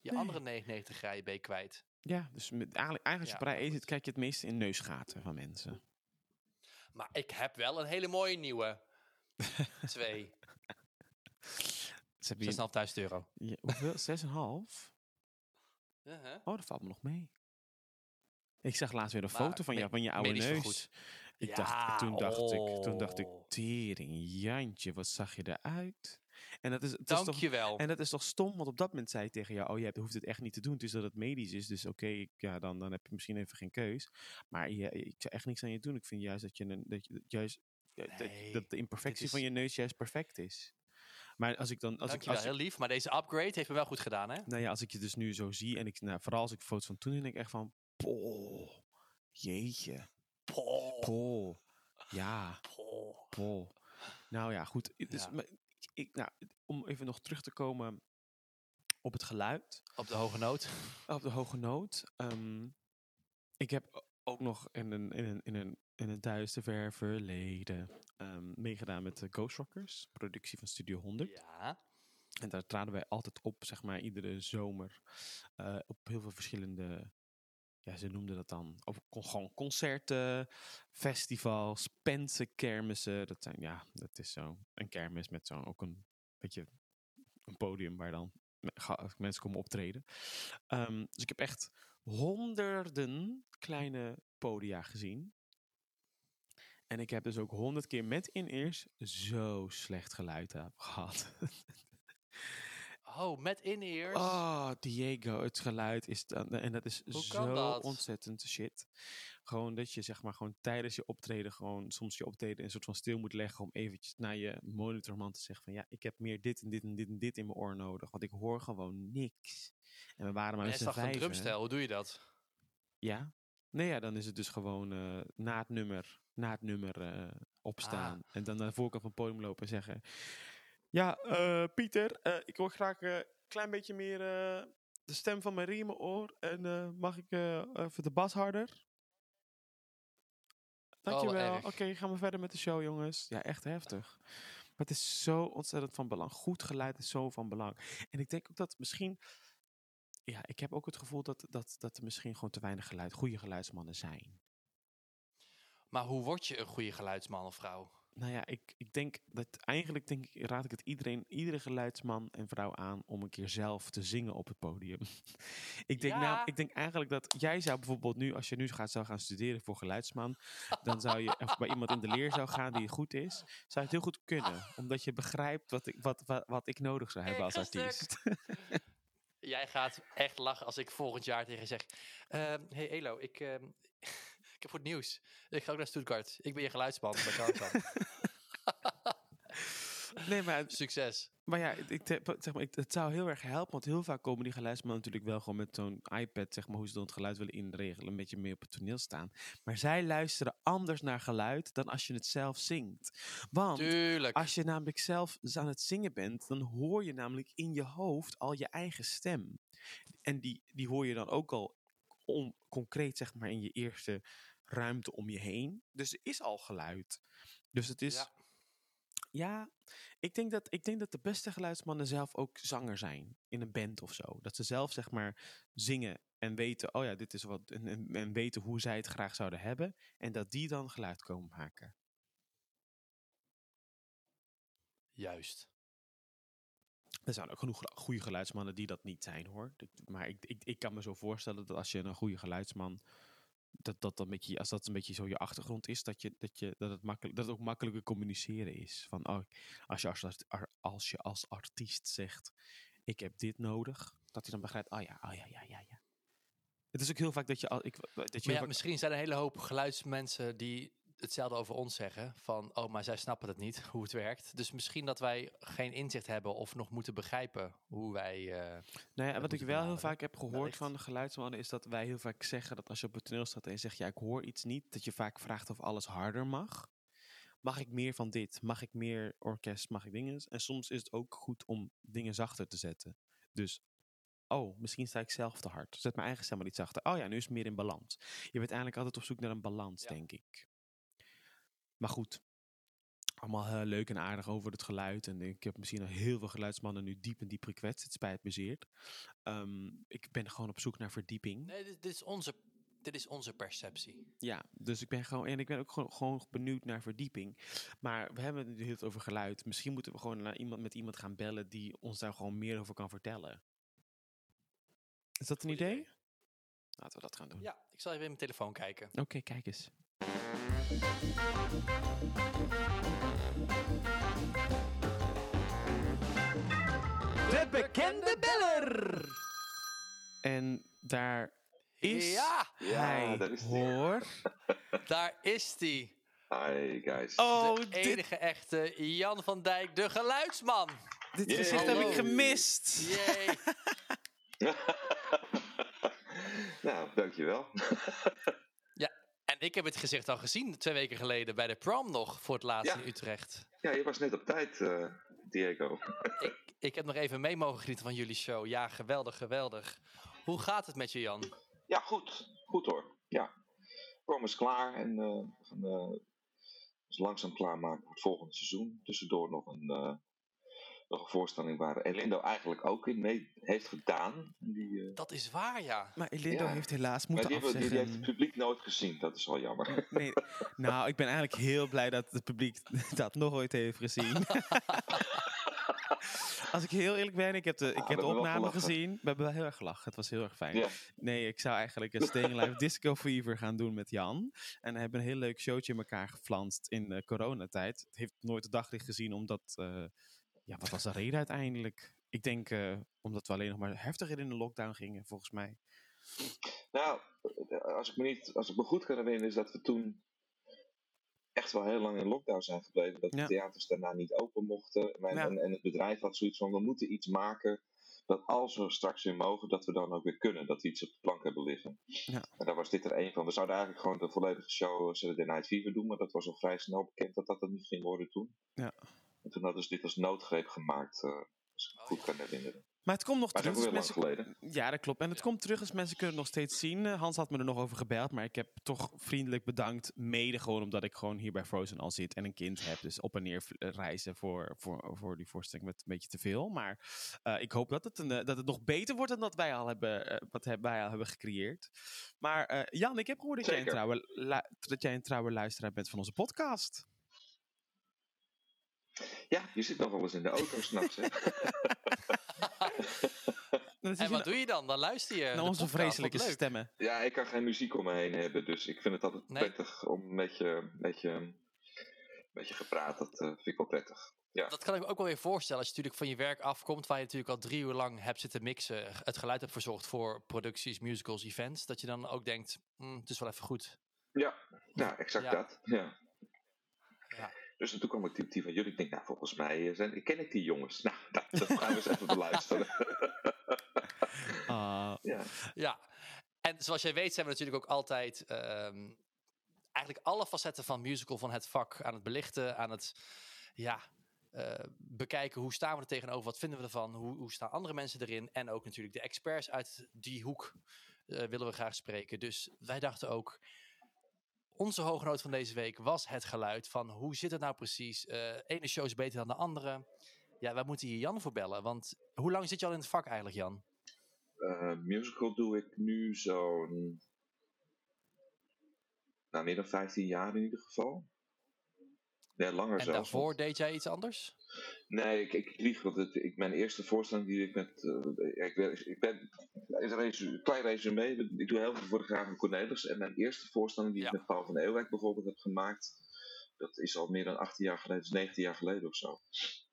je nee. andere 99 rijen ben kwijt. Ja, dus met, eigenlijk, eigenlijk op rij 1 zit, kijk je het meest in neusgaten van mensen. Maar ik heb wel een hele mooie nieuwe. Twee. 6.500 euro. Ja, hoeveel? 6,5? Uh -huh. Oh, dat valt me nog mee. Ik zag laatst weer een foto van, jou, van je oude neus. Ik ja, dacht, toen, dacht ik, toen dacht ik, oh. tering, Jantje, wat zag je eruit? En dat is, Dank is je wel. En dat is toch stom, want op dat moment zei ik tegen jou, oh, je hoeft het echt niet te doen. Het is dat het medisch is, dus oké, ja, dan, dan heb je misschien even geen keus. Maar ja, ik zou echt niks aan je doen. Ik vind juist dat je, dat, je, juist, nee, dat, de imperfectie is... van je neus juist perfect is. Maar als ik dan. Als Dankjewel, ik, als heel lief. Maar deze upgrade heeft me wel goed gedaan, hè? Nou ja, als ik je dus nu zo zie en ik, nou, vooral als ik foto's van toen, denk ik echt van. Poh, jeetje. Poh. Poh. Ja. Poh. Poh. Nou ja, goed. Dus, ja. ik, nou, om even nog terug te komen op het geluid. Op de hoge noot. Op de hoge noot. Um, ik heb ook nog in een, in een, in een, in een duister ver verleden um, meegedaan met de Ghost Rockers, productie van Studio 100. Ja. En daar traden wij altijd op, zeg maar, iedere zomer. Uh, op heel veel verschillende, ja, ze noemden dat dan, of gewoon concerten, festivals, pensen, kermissen. Dat zijn, ja, dat is zo een kermis met zo'n, ook een beetje een podium waar dan mensen komen optreden. Um, dus ik heb echt honderden kleine podia gezien. En ik heb dus ook honderd keer met in-ears zo slecht geluid gehad. Oh, met in-ears? Oh, Diego, het geluid is dan... En dat is zo ontzettend shit. Gewoon dat je zeg maar gewoon tijdens je optreden gewoon soms je optreden een soort van stil moet leggen om eventjes naar je monitorman te zeggen van ja, ik heb meer dit en dit en dit en dit in mijn oor nodig, want ik hoor gewoon niks. En we waren maar met z'n vijf. drumstijl, hoe doe je dat? Ja. Nee, ja, dan is het dus gewoon uh, na het nummer, na het nummer uh, opstaan. Ah. En dan naar de voorkant van het podium lopen en zeggen... Ja, uh, Pieter, ik wil graag een klein beetje meer de stem van mijn riemen oor. En mag ik even de bas harder? Dankjewel. Oké, okay, gaan we verder met de show, jongens. Ja, echt heftig. Maar het is zo ontzettend van belang. Goed geluid is zo van belang. En ik denk ook dat misschien ja, ik heb ook het gevoel dat, dat, dat er misschien gewoon te weinig geluid, goede geluidsmannen zijn. Maar hoe word je een goede geluidsman of vrouw? Nou ja, ik, ik denk dat eigenlijk denk ik, raad ik het iedereen, iedere geluidsman en vrouw aan om een keer zelf te zingen op het podium. ik, denk nou, ik denk eigenlijk dat jij zou bijvoorbeeld nu, als je nu gaat, zou gaan studeren voor geluidsman, dan zou je, of bij iemand in de leer zou gaan die goed is, zou je het heel goed kunnen. Omdat je begrijpt wat ik, wat, wat, wat ik nodig zou hebben als artiest. Jij gaat echt lachen als ik volgend jaar tegen je zeg... Uh, hey Elo, ik, uh, ik heb goed nieuws. Ik ga ook naar Stuttgart. Ik ben je geluidsman bij nee, maar... Succes. Maar ja, ik, zeg maar, het zou heel erg helpen, want heel vaak komen die geluidsmannen natuurlijk wel gewoon met zo'n iPad, zeg maar, hoe ze dan het geluid willen inregelen, een beetje meer op het toneel staan. Maar zij luisteren anders naar geluid dan als je het zelf zingt. Want Tuurlijk. als je namelijk zelf aan het zingen bent, dan hoor je namelijk in je hoofd al je eigen stem. En die, die hoor je dan ook al on, concreet zeg maar in je eerste ruimte om je heen. Dus er is al geluid. Dus het is... Ja. Ja, ik denk, dat, ik denk dat de beste geluidsmannen zelf ook zanger zijn. In een band of zo. Dat ze zelf zeg maar zingen en weten, oh ja, dit is wat. En, en, en weten hoe zij het graag zouden hebben. En dat die dan geluid komen maken. Juist. Er zijn ook genoeg goede geluidsmannen die dat niet zijn hoor. Maar ik, ik, ik kan me zo voorstellen dat als je een goede geluidsman. Dat, dat, dat een beetje, als dat een beetje zo je achtergrond is, dat, je, dat, je, dat, het, makkelijk, dat het ook makkelijker communiceren is. Van, oh, als, je als, als je als artiest zegt, ik heb dit nodig, dat hij dan begrijpt, oh ja, oh ja, ja, ja, ja. Het is ook heel vaak dat je... al- Ik, dat je ja, vaak- misschien zijn er een hele hoop geluidsmensen die hetzelfde over ons zeggen. Van, oh, maar zij snappen het niet, hoe het werkt. Dus misschien dat wij geen inzicht hebben of nog moeten begrijpen hoe wij... eh, Nou ja, wat ik wel heel vaak heb gehoord Wellicht. van de geluidsmannen is dat wij heel vaak zeggen dat als je op het toneel staat en je zegt ja, ik hoor iets niet, dat je vaak vraagt of alles harder mag. Mag ik meer van dit? Mag ik meer orkest? Mag ik dingen? En soms is het ook goed om dingen zachter te zetten. Dus, oh, misschien sta ik zelf te hard. Zet mijn eigen stem maar iets zachter. Oh ja, nu is het meer in balans. Je bent eigenlijk altijd op zoek naar een balans, Ja. denk ik. Maar goed, allemaal eh, leuk en aardig over het geluid. En ik heb misschien al heel veel geluidsmannen nu diep en diep gekwetst. Het spijt me zeer. Ehm, ik ben gewoon op zoek naar verdieping. Nee, dit, dit is onze, dit is onze perceptie. Ja, dus ik ben gewoon. En ik ben ook gewoon, gewoon benieuwd naar verdieping. Maar we hebben het nu heel veel over geluid. Misschien moeten we gewoon naar iemand, met iemand gaan bellen die ons daar gewoon meer over kan vertellen. Is dat een idee. Laten we dat gaan doen. Ja, ik zal even in mijn telefoon kijken. Oké, kijk eens. De bekende beller! En daar is Ja, hij Ja, daar is hij. hoor. daar is die. Hi guys. Oh, de dit, enige echte Jan van Dijk, de geluidsman. dit gezicht heb ik gemist. Nou, dankjewel. En ik heb het gezicht al gezien twee weken geleden bij de prom nog voor het laatst Ja. in Utrecht. ja, je was net op tijd, eh, Diego. Ik, ik heb nog even mee mogen genieten van jullie show. Ja, geweldig, geweldig. Hoe gaat het met je, Jan? Ja, goed. Goed hoor. Ja. Prom is klaar en eh, we gaan eh, ons langzaam klaarmaken voor het volgende seizoen. Tussendoor nog een, nog een voorstelling waar Elindo eigenlijk ook in mee heeft gedaan. Die, eh, Dat is waar, ja. Maar Elindo Ja. heeft helaas maar moeten die, hebben- die, die heeft het afzeggen. publiek nooit gezien, dat is wel jammer. Nee, nou, ik ben eigenlijk heel blij dat het publiek dat nog ooit heeft gezien. Als ik heel eerlijk ben, ik heb de, ik we heb de hebben opname gezien. We hebben wel heel erg gelachen. Het was heel erg fijn. Nee, ik zou eigenlijk een Staying Alive Disco Fever gaan doen met Jan. En we hebben een heel leuk showtje in elkaar geflanst in de coronatijd. Het heeft nooit de daglicht gezien, omdat... eh, ja, wat was de reden uiteindelijk? Ik denk eh, omdat we alleen nog maar heftiger in de lockdown gingen, volgens mij. Nou, als ik, me niet, als ik me goed kan herinneren, is dat we toen echt wel heel lang in lockdown zijn gebleven. Dat Ja. de theaters daarna niet open mochten. En, Ja. en, en het bedrijf had zoiets van, we moeten iets maken dat als we straks weer mogen, dat we dan ook weer kunnen. Dat we iets op de plank hebben liggen. Ja. En daar was dit er één van. We zouden eigenlijk gewoon de volledige show eh, Saturday Night Fever doen, maar dat was al vrij snel bekend dat dat het niet ging worden toen. Ja. En toen hadden ze dit als noodgreep gemaakt, eh, als ik me Oh, goed ja. kan herinneren. Maar het komt nog Maar dat terug. is dus lang mensen- geleden. Ja, dat klopt. En het komt terug als mensen kunnen het nog steeds zien. Eh, Hans had me er nog over gebeld, maar ik heb toch vriendelijk bedankt. Mede gewoon omdat ik gewoon hier bij Frozen al zit en een kind heb. Dus op en neer eh, reizen voor, voor, voor die voorstelling met een beetje te veel. Maar eh, ik hoop dat het, een, dat het nog beter wordt dan dat wij al hebben, wat wij al hebben gecreëerd. Maar eh, Jan, ik heb gehoord dat jij, een trouwe, dat jij een trouwe luisteraar bent van onze podcast. Ja, je zit nog wel eens in de auto s'nachts, En je wat doe je dan? Dan luister je naar onze podcast. Vreselijke stemmen. Ja, ik kan geen muziek om me heen hebben, dus ik vind het altijd Nee? prettig om een beetje, een beetje, een beetje gepraat. Dat eh, vind ik wel prettig. Ja. Dat kan ik me ook wel weer voorstellen als je natuurlijk van je werk afkomt, waar je natuurlijk al drie uur lang hebt zitten mixen, het geluid hebt verzorgd voor producties, musicals, events, dat je dan ook denkt, "Hmm, het is wel even goed. Ja, ja exact Ja. dat. Ja. Dus en toen kwam ik die, van jullie. Ik denk, nou, volgens mij eh, zijn, ken ik die jongens. Nou, dat, dat gaan we eens even beluisteren. Ah, ja. Ja, en zoals jij weet zijn we natuurlijk ook altijd ehm, eigenlijk alle facetten van musical, van het vak aan het belichten, aan het ja, eh, bekijken hoe staan we er tegenover, wat vinden we ervan, hoe, hoe staan andere mensen erin en ook natuurlijk de experts uit die hoek willen we graag spreken. Dus wij dachten ook, onze hooggenoot van deze week was het geluid van hoe zit het nou precies? ene show is beter dan de andere. Ja, wij moeten hier Jan voor bellen. Want hoe lang zit je al in het vak eigenlijk, Jan? musical doe ik nu zo'n nou, meer dan 15 jaar in ieder geval. Ja, langer en zelfs. daarvoor deed jij iets anders? Nee, ik, ik lieg. Want het, ik, mijn eerste voorstelling die ik met... Uh, ik, ben, ik ben... Een klein resume. Ik doe heel veel voor de Graven Cornelis. En mijn eerste voorstelling die ik met Paul van Eeuwijk bijvoorbeeld heb gemaakt... Dat is al meer dan 18 jaar geleden. Is 19 jaar geleden of zo.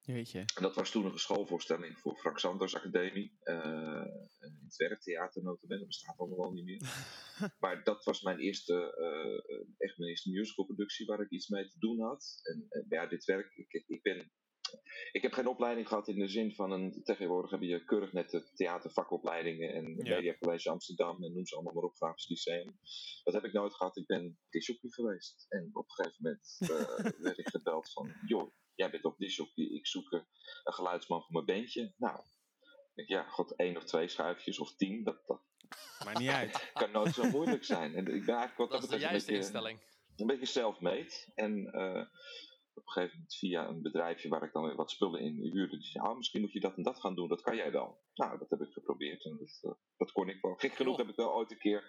Weet je. En dat was toen een schoolvoorstelling voor Frank Sanders Academie. Uh, in het werktheater notabene, dat bestaat allemaal niet meer. maar dat was mijn eerste, uh, echt mijn eerste musicalproductie waar ik iets mee te doen had. En, en ja, dit werk, ik, ik ben ik heb geen opleiding gehad in de zin van een. Tegenwoordig heb je keurig net de theatervakopleidingen en ja. Media College Amsterdam en noem ze allemaal maar op, Grafisch Lyceum. Dat heb ik nooit gehad. Ik ben disjockey geweest. En op een gegeven moment uh, werd ik gebeld van: joh, jij bent op disjockey, ik zoek een geluidsman voor mijn bandje. Nou, ik, ja, god, één of twee schuifjes of tien, dat, dat maar niet uit. kan nooit zo moeilijk zijn. En ik ben eigenlijk wat dat, dat is de juiste een beetje, instelling. Een beetje self-made. En uh, op een gegeven moment via een bedrijfje waar ik dan weer wat spullen in huurde. Die zei, ah, misschien moet je dat en dat gaan doen, dat kan jij wel. Nou, dat heb ik geprobeerd en dat, uh, dat kon ik wel. Gek genoeg heb ik wel ooit een keer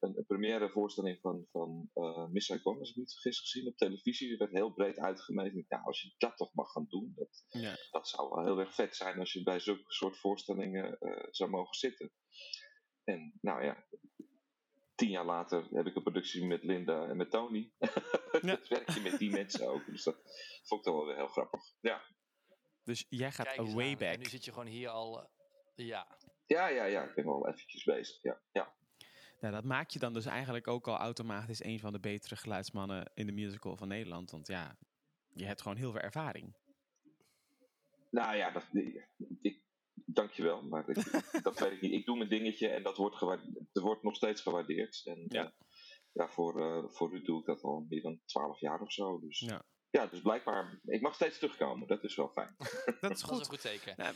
een, een première voorstelling van, van uh, Miss Saigon, als ik niet vergis, gezien op televisie. Die werd heel breed uitgemeten. Nou, als je dat toch mag gaan doen, dat, ja. dat zou wel heel erg vet zijn als je bij zulke soort voorstellingen uh, zou mogen zitten. En nou ja, tien jaar later heb ik een productie met Linda en met Tony. Ja. dat werk je met die mensen ook. Dus dat vond ik dan wel weer heel grappig. Ja. Dus jij gaat way back. En nu zit je gewoon hier al. Uh, ja. Ja, ja, ja. Ik ben wel eventjes bezig. Ja. ja. Nou, dat maakt je dan dus eigenlijk ook al automatisch een van de betere geluidsmannen in de musical van Nederland. Want ja, je hebt gewoon heel veel ervaring. Nou ja, dat, ik, dankjewel, maar ik, dat weet ik niet. Ik doe mijn dingetje en dat wordt, dat wordt nog steeds gewaardeerd. En ja, uh, ja voor, uh, voor u doe ik dat al meer dan twaalf jaar of zo. Dus ja. ja, dus blijkbaar, ik mag steeds terugkomen. Dat is wel fijn. dat is goed. Dat is een goed teken. Nou,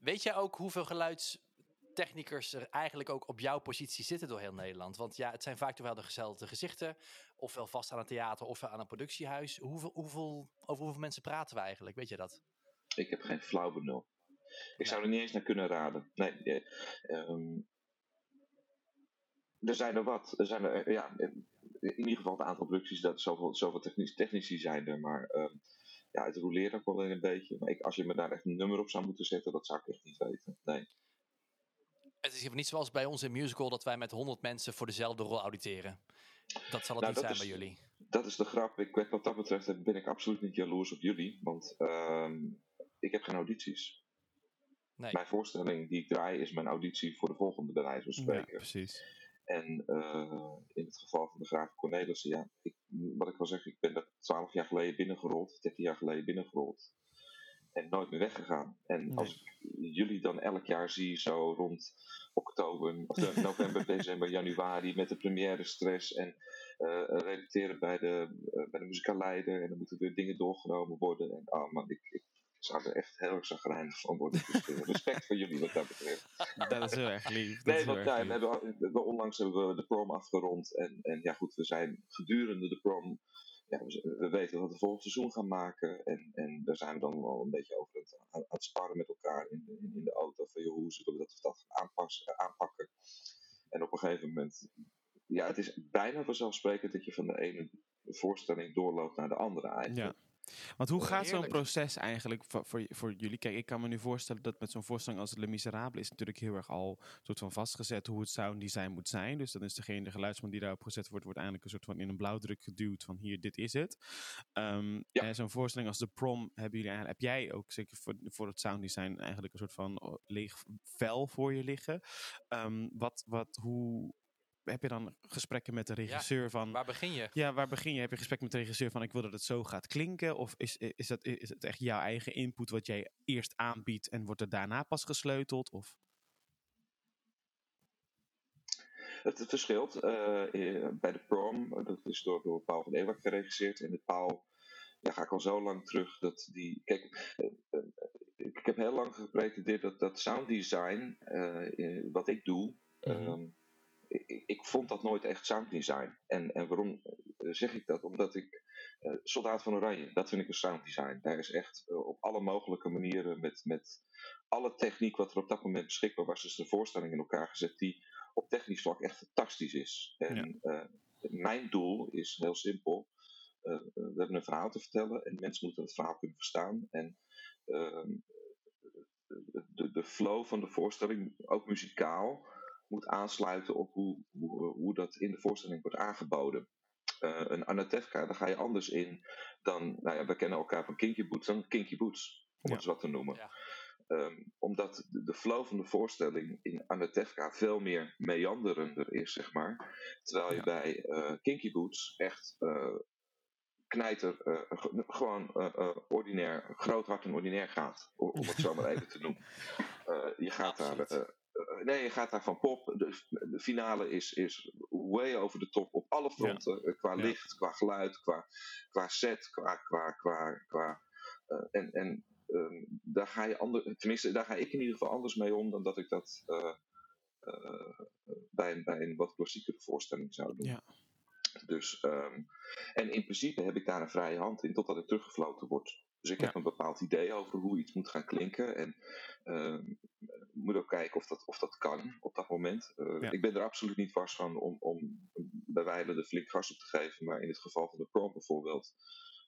weet jij ook hoeveel geluidstechnikers er eigenlijk ook op jouw positie zitten door heel Nederland? Want ja, het zijn vaak toch wel dezelfde gezichten. Ofwel vast aan een theater ofwel aan een productiehuis. Hoeveel, hoeveel, over hoeveel mensen praten we eigenlijk? Weet je dat? Ik heb geen flauw benul. Ik zou er niet eens naar kunnen raden. Nee, um, er zijn er wat. Er zijn er, ja, in ieder geval het aantal producties, dat zoveel, zoveel technici, technici zijn er, maar um, ja, het roleert ook wel een beetje. Maar ik, als je me daar echt een nummer op zou moeten zetten, dat zou ik echt niet weten. Nee. Het is niet zoals bij ons in musical dat wij met 100 mensen voor dezelfde rol auditeren. Dat zal het nou, niet zijn is, bij jullie. Dat is de grap. Ik, wat dat betreft ben ik absoluut niet jaloers op jullie. Want um, ik heb geen audities. Nee. Mijn voorstelling die ik draai is mijn auditie voor de volgende, bij wijze van spreken. Ja, precies. En uh, in het geval van de Graaf Cornelissen, ja, ik, wat ik wil zeggen, ik ben er twaalf jaar geleden binnengerold, 13 jaar geleden binnengerold. En nooit meer weggegaan. En nee. als ik jullie dan elk jaar zie, zo rond oktober, of de, november, december, januari, met de première stress en uh, redacteren bij de, uh, bij de en dan moeten weer dingen doorgenomen worden. En oh man, ik, ik zou er echt heel erg zagrijnig van worden. Dus respect voor jullie wat dat betreft. Dat is heel erg lief. nee, want ja, we hebben, we, onlangs hebben we de prom afgerond. En, en ja goed, we zijn gedurende de prom... Ja, we, we weten dat we het volgende seizoen gaan maken. En, en daar zijn we dan wel een beetje over het, aan, het sparren met elkaar in de, in, in de auto. Van joh, hoe zullen we dat, dat gaan aanpassen, aanpakken? En op een gegeven moment... Ja, het is bijna vanzelfsprekend dat je van de ene voorstelling doorloopt naar de andere eigenlijk. Ja. Want hoe gaat zo'n proces eigenlijk voor, voor, voor, jullie? Kijk, ik kan me nu voorstellen dat met zo'n voorstelling als Le Miserable is natuurlijk heel erg al soort van vastgezet hoe het sound design moet zijn. Dus dan is degene, de geluidsman die daarop gezet wordt, wordt eigenlijk een soort van in een blauwdruk geduwd van hier, dit is het. Um, ja. Zo'n voorstelling als de prom hebben jullie heb jij ook zeker voor, voor het sound design eigenlijk een soort van leeg vel voor je liggen. Um, wat, wat, hoe, heb je dan gesprekken met de regisseur ja, van... Waar begin je? Ja, waar begin je? Heb je gesprek met de regisseur van ik wil dat het zo gaat klinken? Of is, is, dat, is het echt jouw eigen input wat jij eerst aanbiedt en wordt er daarna pas gesleuteld? Of? Het, het verschilt. Uh, bij de prom, dat is door, door Paul van Ewak geregisseerd. En de Paul, ja, ga ik al zo lang terug dat die... Kijk, uh, uh, ik heb heel lang gepretendeerd dat dat sound design, wat ik doe... Mm -hmm. um, ik, ik, vond dat nooit echt sounddesign. En, en waarom zeg ik dat? Omdat ik Soldaat van Oranje, dat vind ik een sounddesign. Daar is echt op alle mogelijke manieren met, met alle techniek wat er op dat moment beschikbaar was, dus de voorstelling in elkaar gezet die op technisch vlak echt fantastisch is. En mijn doel is heel simpel. we hebben een verhaal te vertellen en mensen moeten het verhaal kunnen verstaan. En ehm, de, de flow van de voorstelling, ook muzikaal, moet aansluiten op hoe, hoe, hoe dat in de voorstelling wordt aangeboden. Uh, een Anatevka, daar ga je anders in dan, nou ja, we kennen elkaar van Kinky Boots, dan Kinky Boots, om ja. het eens wat te noemen. Ja. Um, omdat de, flow van de voorstelling in Anatevka veel meer meanderender is, zeg maar. Terwijl je ja. bij uh, Kinky Boots echt uh, knijter, uh, gewoon ordinair, groot hart en ordinair gaat. Om het zo maar even te noemen. je gaat daar. Nee, je gaat daar van pop. De, de, finale is, is way over de top op alle fronten. Ja. qua licht, qua geluid, qua, qua set, qua. qua, qua, qua en en um, daar ga je ander, tenminste, daar ga ik in ieder geval anders mee om dan dat ik dat bij, een, bij een wat klassiekere voorstelling zou doen. Ja. Dus, um, en in principe heb ik daar een vrije hand in totdat ik teruggefloten word. Dus ik ja. heb een bepaald idee over hoe iets moet gaan klinken. En um, moet ook kijken of dat, of dat kan op dat moment. Uh, ja. Ik ben er absoluut niet vast van om, om bij wijle de flink gas op te geven. Maar in het geval van de prom bijvoorbeeld.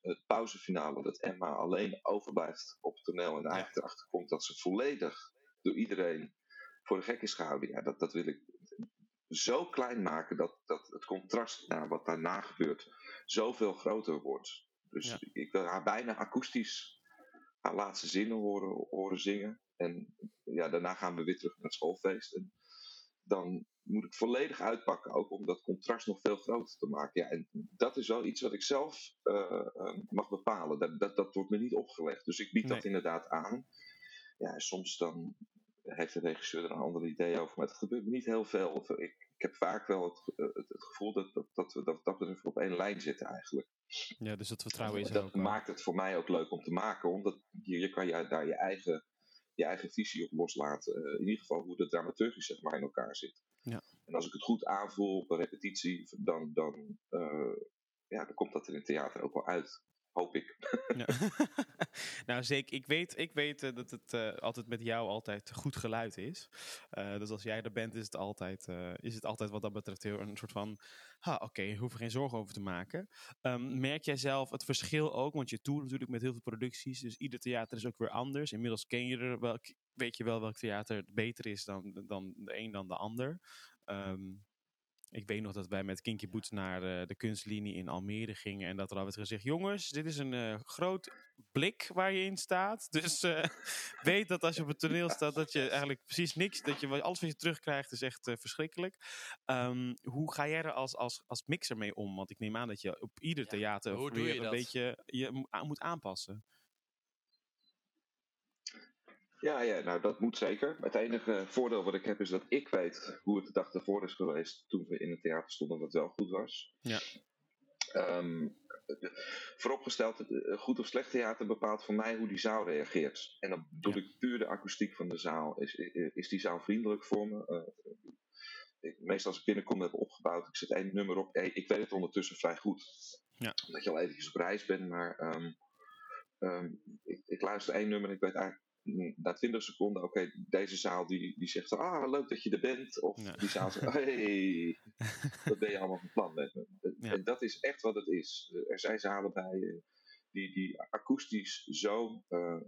Het pauzefinale, dat Emma alleen overblijft op het toneel. En eigenlijk erachter komt dat ze volledig door iedereen voor de gek is gehouden. Ja, dat, dat wil ik zo klein maken dat, dat het contrast naar wat daarna gebeurt zoveel groter wordt. Dus ja. ik wil haar bijna akoestisch haar laatste zinnen horen, horen zingen. En ja, daarna gaan we weer terug naar het schoolfeest. En dan moet ik volledig uitpakken, ook om dat contrast nog veel groter te maken. Ja, en dat is wel iets wat ik zelf uh, mag bepalen. Dat, dat, dat wordt me niet opgelegd. Dus ik bied nee. dat inderdaad aan. Ja, soms dan heeft de regisseur er een ander idee over. Maar het gebeurt me niet heel veel. Of ik, ik heb vaak wel het, het, het gevoel dat, dat, dat we dat, dat we op één lijn zitten eigenlijk. Ja, dus dat vertrouwen is Dat ook maakt het voor mij ook leuk om te maken. Omdat je, je kan je, daar je eigen, je eigen visie op loslaten. Uh, in ieder geval hoe de dramaturgie zeg maar in elkaar zit. Ja. En als ik het goed aanvoel op een repetitie, dan, dan, uh, ja, dan komt dat in het theater ook wel uit. Hoop ik. Ja. nou, zeker. Ik weet, ik weet uh, dat het uh, altijd met jou altijd goed geluid is. Uh, dus als jij er bent, is het altijd, is het altijd wat dat betreft heel een soort van... Ha, oké, okay, hoef er geen zorgen over te maken. Um, merk jij zelf het verschil ook? Want je toert natuurlijk met heel veel producties. Dus ieder theater is ook weer anders. Inmiddels ken je er welk, weet je wel welk theater beter is dan, dan de een dan de ander. Um, ik weet nog dat wij met Kinky Boots naar uh, de kunstlinie in Almere gingen. En dat er al werd gezegd: Jongens, dit is een uh, groot blik waar je in staat. Dus uh, weet dat als je op het toneel staat, dat je eigenlijk precies niks. Dat je alles wat je terugkrijgt is echt verschrikkelijk. Um, hoe ga jij er als, als, als mixer mee om? Want ik neem aan dat je op ieder theater ja, weer een dat? beetje je moet aanpassen. Ja, ja, nou dat moet zeker. Het enige voordeel wat ik heb is dat ik weet hoe het de dag ervoor is geweest toen we in het theater stonden, dat het wel goed was. Ja. Um, vooropgesteld, goed of slecht theater bepaalt voor mij hoe die zaal reageert. En dan bedoel ja. ik puur de akoestiek van de zaal. Is, is die zaal vriendelijk voor me? Uh, ik, meestal als ik binnenkom heb opgebouwd, ik zet één nummer op. Hey, ik weet het ondertussen vrij goed. Ja. Omdat je al eventjes op reis bent, maar um, um, ik, ik, luister één nummer en ik weet eigenlijk na 20 seconden, oké, okay, deze zaal die, die zegt, ah, leuk dat je er bent. Of ja. die zaal zegt, hey, wat ben je allemaal van plan met me? Ja. En dat is echt wat het is. Er zijn zalen bij die, die akoestisch zo uh,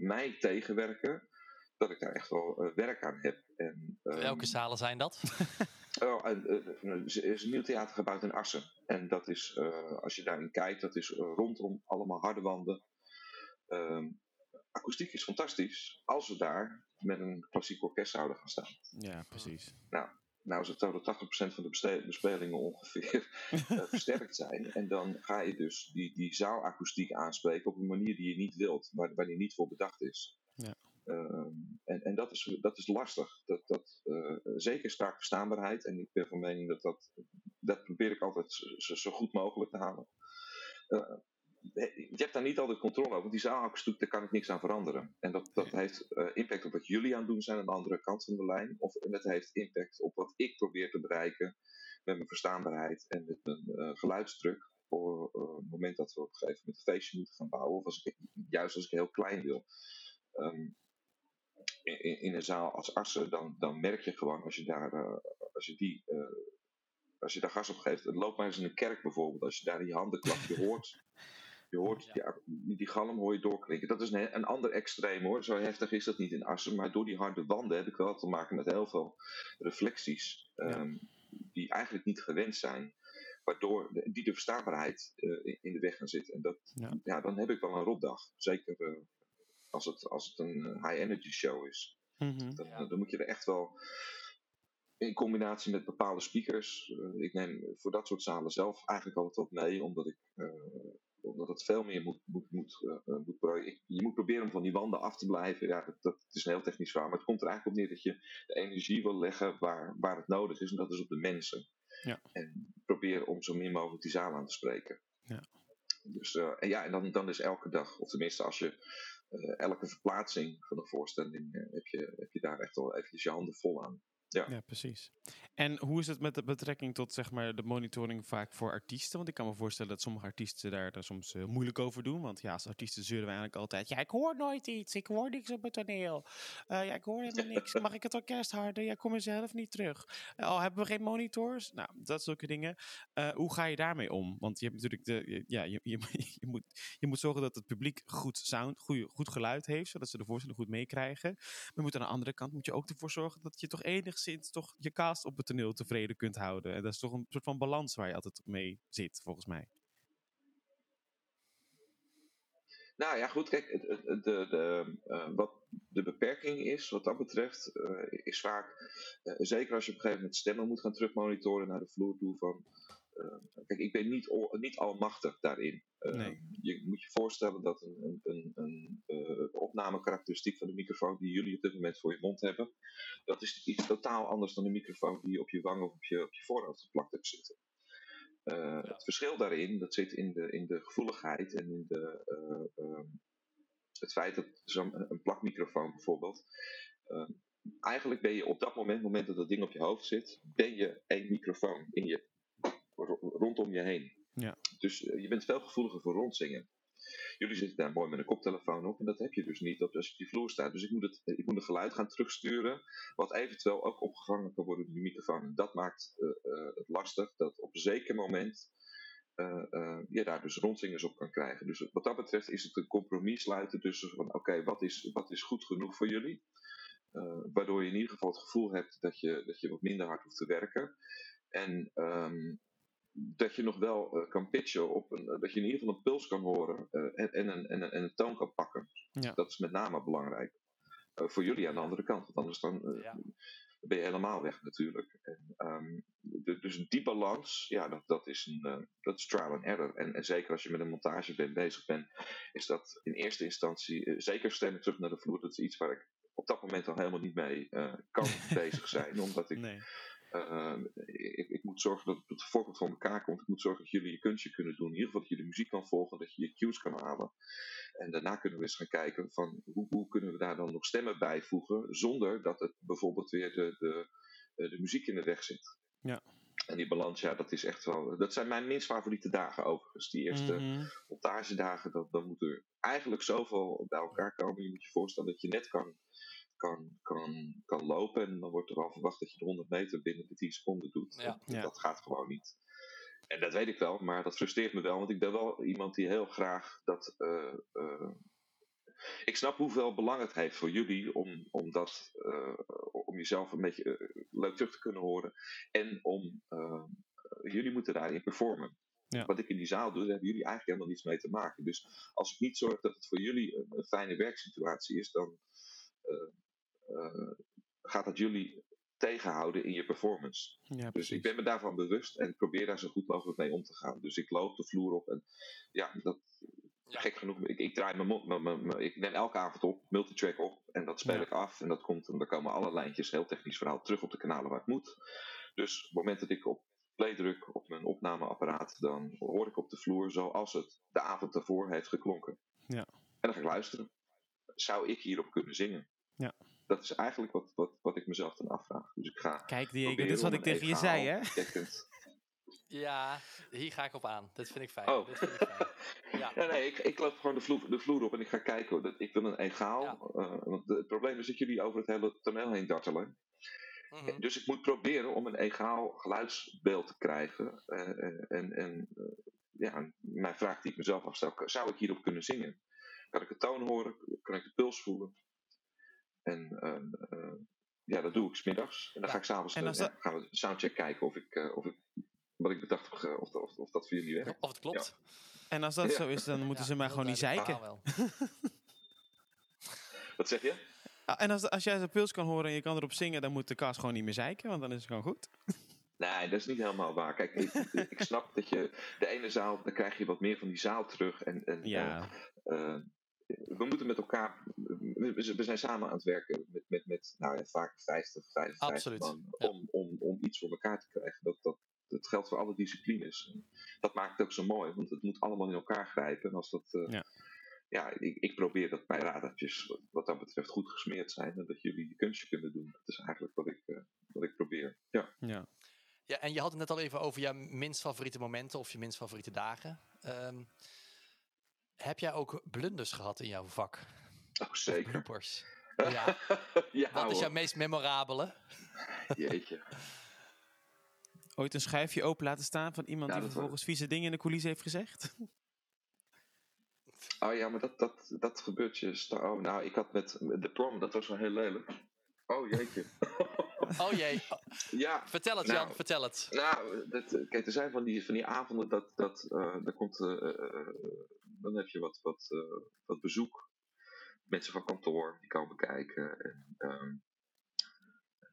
mij tegenwerken, dat ik daar echt wel uh, werk aan heb. En, um, Welke zalen zijn dat? oh, en, uh, er is een nieuw theater gebouwd in Assen. En dat is, als je daarin kijkt, dat is rondom allemaal harde wanden. Um, akoestiek is fantastisch als we daar met een klassiek orkest zouden gaan staan. Ja, precies. Nou, nou is het zo dat 80% van de bespelingen ongeveer uh, versterkt zijn. En dan ga je dus die, die zaalakoestiek aanspreken op een manier die je niet wilt, waar, waar die niet voor bedacht is. Ja. Uh, en en dat, is, dat is lastig. Dat, dat, uh, zeker strak verstaanbaarheid. En ik ben van mening dat dat, dat probeer ik altijd zo, zo goed mogelijk te halen. Uh, je hebt daar niet altijd controle over. Want die zaalakoestiek, daar kan ik niks aan veranderen. En dat, dat heeft uh, impact op wat jullie aan het doen zijn aan de andere kant van de lijn. Of en het heeft impact op wat ik probeer te bereiken met mijn verstaanbaarheid en met mijn uh, geluidsdruk. Voor uh, het moment dat we op een gegeven moment een feestje moeten gaan bouwen. Of als ik, juist als ik heel klein wil. Um, in, in, een zaal als Assen, dan, dan merk je gewoon als je daar, als je die als je daar gas op geeft, loop maar eens in een kerk bijvoorbeeld, als je daar je handen klapt, je hoort, je hoort ja. die, die galm hoor je doorklinken. Dat is een, een ander extreem hoor, zo heftig is dat niet in Assen, maar door die harde wanden heb ik wel te maken met heel veel reflecties, um, die eigenlijk niet gewend zijn waardoor de, die de verstaanbaarheid uh, in de weg gaan zitten. En dat, ja. ja. dan heb ik wel een rotdag. Zeker uh, als, het, als het een high energy show is. Mm -hmm. dan, ja. dan, moet je er echt wel in combinatie met bepaalde speakers. Uh, ik neem voor dat soort zalen zelf eigenlijk altijd wat mee, omdat ik uh, omdat het veel meer moet, moet, moet, uh, moet Je moet proberen om van die wanden af te blijven. Ja, dat, dat is een heel technisch verhaal. Maar het komt er eigenlijk op neer dat je de energie wil leggen waar, waar het nodig is. En dat is op de mensen. Ja. En probeer om zo min mogelijk die zaal aan te spreken. Ja. Dus en ja, en dan, dan is elke dag, of tenminste als je elke verplaatsing van een voorstelling heb, je, heb je daar echt wel eventjes je handen vol aan. Ja. ja, precies. En hoe is het met de betrekking tot zeg maar, de monitoring vaak voor artiesten? Want ik kan me voorstellen dat sommige artiesten daar, daar soms uh, moeilijk over doen. Want ja, als artiesten zeuren we eigenlijk altijd... Ja, ik hoor nooit iets. Ik hoor niks op het toneel. Uh, ja, ik hoor helemaal niks. Mag ik het orkest harder? Ja, kom er zelf niet terug. Uh, oh, hebben we geen monitors? Nou, dat zulke dingen. hoe ga je daarmee om? Want je hebt natuurlijk de... Ja, je, je, je, moet, je moet zorgen dat het publiek goed sound, goeie, goed geluid heeft. Zodat ze de voorstelling goed meekrijgen. Maar moet aan de andere kant moet je ook ervoor zorgen dat je toch enigszins toch je cast op het toneel tevreden kunt houden. En dat is toch een soort van balans waar je altijd mee zit, volgens mij. Nou ja, goed, kijk, de, de, de, uh, wat de beperking is, wat dat betreft, uh, is vaak, uh, zeker als je op een gegeven moment stemmen moet gaan terugmonitoren naar de vloer toe van, kijk, ik ben niet, niet almachtig daarin. Nee. Je moet je voorstellen dat een, een, een, een opnamekarakteristiek van de microfoon die jullie op dit moment voor je mond hebben, dat is iets totaal anders dan de microfoon die je op je wang of op je, op je voorhoofd geplakt hebt zitten. Uh, ja. Het verschil daarin, dat zit in de, in de gevoeligheid en in de, uh, uh, het feit dat zo'n een plakmicrofoon bijvoorbeeld, eigenlijk ben je op dat moment, moment dat dat ding op je hoofd zit, ben je één microfoon in je, rondom je heen. Ja. Dus je bent veel gevoeliger voor rondzingen. Jullie zitten daar mooi met een koptelefoon op en dat heb je dus niet als je op die vloer staat. Dus ik moet, het, ik moet het geluid gaan terugsturen, wat eventueel ook opgevangen kan worden door die microfoon. En dat maakt uh, uh, het lastig dat op een zeker moment uh, je daar dus rondzingers op kan krijgen. Dus wat dat betreft is het een compromis sluiten tussen van oké, okay, wat, is, wat is goed genoeg voor jullie? waardoor je in ieder geval het gevoel hebt dat je, dat je wat minder hard hoeft te werken. En um, dat je nog wel uh, kan pitchen op een, uh, dat je in ieder geval een puls kan horen uh, en, en, een, en, een, en een toon kan pakken. Ja. Dat is met name belangrijk. voor jullie aan de andere kant, want anders dan, ja. ben je helemaal weg natuurlijk. En, um, de, dus die balans, ja, dat, dat, is, een, dat is trial and error. En, en, zeker als je met een montage bent, bezig bent, is dat in eerste instantie, zeker stemmen terug naar de vloer, dat is iets waar ik op dat moment al helemaal niet mee kan bezig zijn, omdat ik... Nee. Uh, ik, ik, moet zorgen dat het voorkant van elkaar komt. Ik moet zorgen dat jullie je kunstje kunnen doen. In ieder geval dat je de muziek kan volgen, dat je je cues kan halen. En daarna kunnen we eens gaan kijken van hoe, hoe kunnen we daar dan nog stemmen bijvoegen, zonder dat het bijvoorbeeld weer de, de, de muziek in de weg zit. Ja. En die balans, ja, dat is echt wel. Dat zijn mijn minst favoriete dagen overigens. Die eerste Mhm. montagedagen, dat, dan moet er eigenlijk zoveel bij elkaar komen. Je moet je voorstellen dat je net kan, kan, kan, kan lopen. En dan wordt er al verwacht dat je de 100 meter binnen de 10 seconden doet. Ja. En Ja. Dat gaat gewoon niet. En dat weet ik wel, maar dat frustreert me wel. Want ik ben wel iemand die heel graag dat. eh, eh, ik snap hoeveel belang het heeft voor jullie om, om, dat, eh, om jezelf een beetje leuk terug te kunnen horen. En om. jullie moeten daarin performen. Ja. Wat ik in die zaal doe, daar hebben jullie eigenlijk helemaal niets mee te maken. Dus als ik niet zorg dat het voor jullie een, een fijne werksituatie is, dan gaat dat jullie tegenhouden in je performance. Ja, Dus ik ben me daarvan bewust en ik probeer daar zo goed mogelijk mee om te gaan. Dus ik loop de vloer op en ja, dat, Ja. gek genoeg, ik, ik draai mijn, mo- mijn, mijn- mijn- ik neem elke avond op, multitrack op en dat speel Ja. ik af. En dat komt, en dan komen alle lijntjes, heel technisch verhaal, terug op de kanalen waar het moet. Dus op het moment dat ik op playdruk op mijn opnameapparaat, dan hoor ik op de vloer zoals het de avond daarvoor heeft geklonken. Ja. En dan ga ik luisteren. Zou ik hierop kunnen zingen? Ja. Dat is eigenlijk wat, wat, wat ik mezelf dan afvraag. Dus ik ga Kijk, Diego, dit is wat ik tegen je zei, hè? Ja, hier ga ik op aan. Dit vind ik fijn. Oh. Vind ik fijn. Ja. Ja, nee, ik, ik loop gewoon de vloer, de vloer op en ik ga kijken. hoor. Dat- Ik wil een egaal. Ja. eh, want het probleem is dat jullie over het hele toneel heen dartelen. Mhm. Dus ik moet proberen om een egaal geluidsbeeld te krijgen. eh, eh, en en ja, mijn vraag die ik mezelf afstel: zou ik hierop kunnen zingen? Kan ik de toon horen? Kan ik de puls voelen? En eh, eh, ja, dat doe ik smiddags. En dan ga ik s'avonds En als ja, dat- gaan we soundcheck kijken of ik, eh, of ik wat ik bedacht heb, of, of, of dat voor jullie werkt. Of het klopt. En als dat Ja. zo is, dan moeten Ja, ze heel gewoon niet zeiken. wel. Wat zeg je? Ah, En als, als jij zijn puls kan horen en je kan erop zingen, dan moet de kast gewoon niet meer zeiken, want dan is het gewoon goed. Nee, dat is niet helemaal waar. Kijk, ik, ik snap dat je de ene zaal, dan krijg je wat meer van die zaal terug. En, en Ja, eh, we moeten met elkaar, we, zijn samen aan het werken met, met, met nou ja, vaak 50, 55 Absoluut, man ja. om, om, om iets voor elkaar te krijgen. Dat, dat, dat geldt voor alle disciplines. Dat maakt het ook zo mooi, want het moet allemaal in elkaar grijpen. En als dat, eh, Ja. ja, ik, ik probeer dat mijn radertjes wat, dat betreft goed gesmeerd zijn en dat jullie je kunstje kunnen doen. Dat is eigenlijk wat ik, eh, wat ik probeer. Ja. ja. Ja, en je had het net al even over jouw minst favoriete momenten of je minst favoriete dagen. Ehm, heb jij ook blunders gehad in jouw vak? Oh, zeker. Bloopers. Ja. ja, Wat is jouw meest memorabele? Jeetje. Ooit een schuifje open laten staan van iemand Ja, die vervolgens vieze dingen in de coulissen heeft gezegd? Oh ja, maar dat, dat, dat gebeurt je. Oh, nou, ik had met de prom, dat was wel heel lelijk. Oh jeetje. Oh jee, ja, vertel het Nou. Jan, vertel het. nou, dat, kijk, er zijn van die, van die avonden dat, dat eh, daar komt, eh, eh, eh, dan heb je wat, wat, eh, wat bezoek. Mensen van kantoor die komen kijken. En, ehm,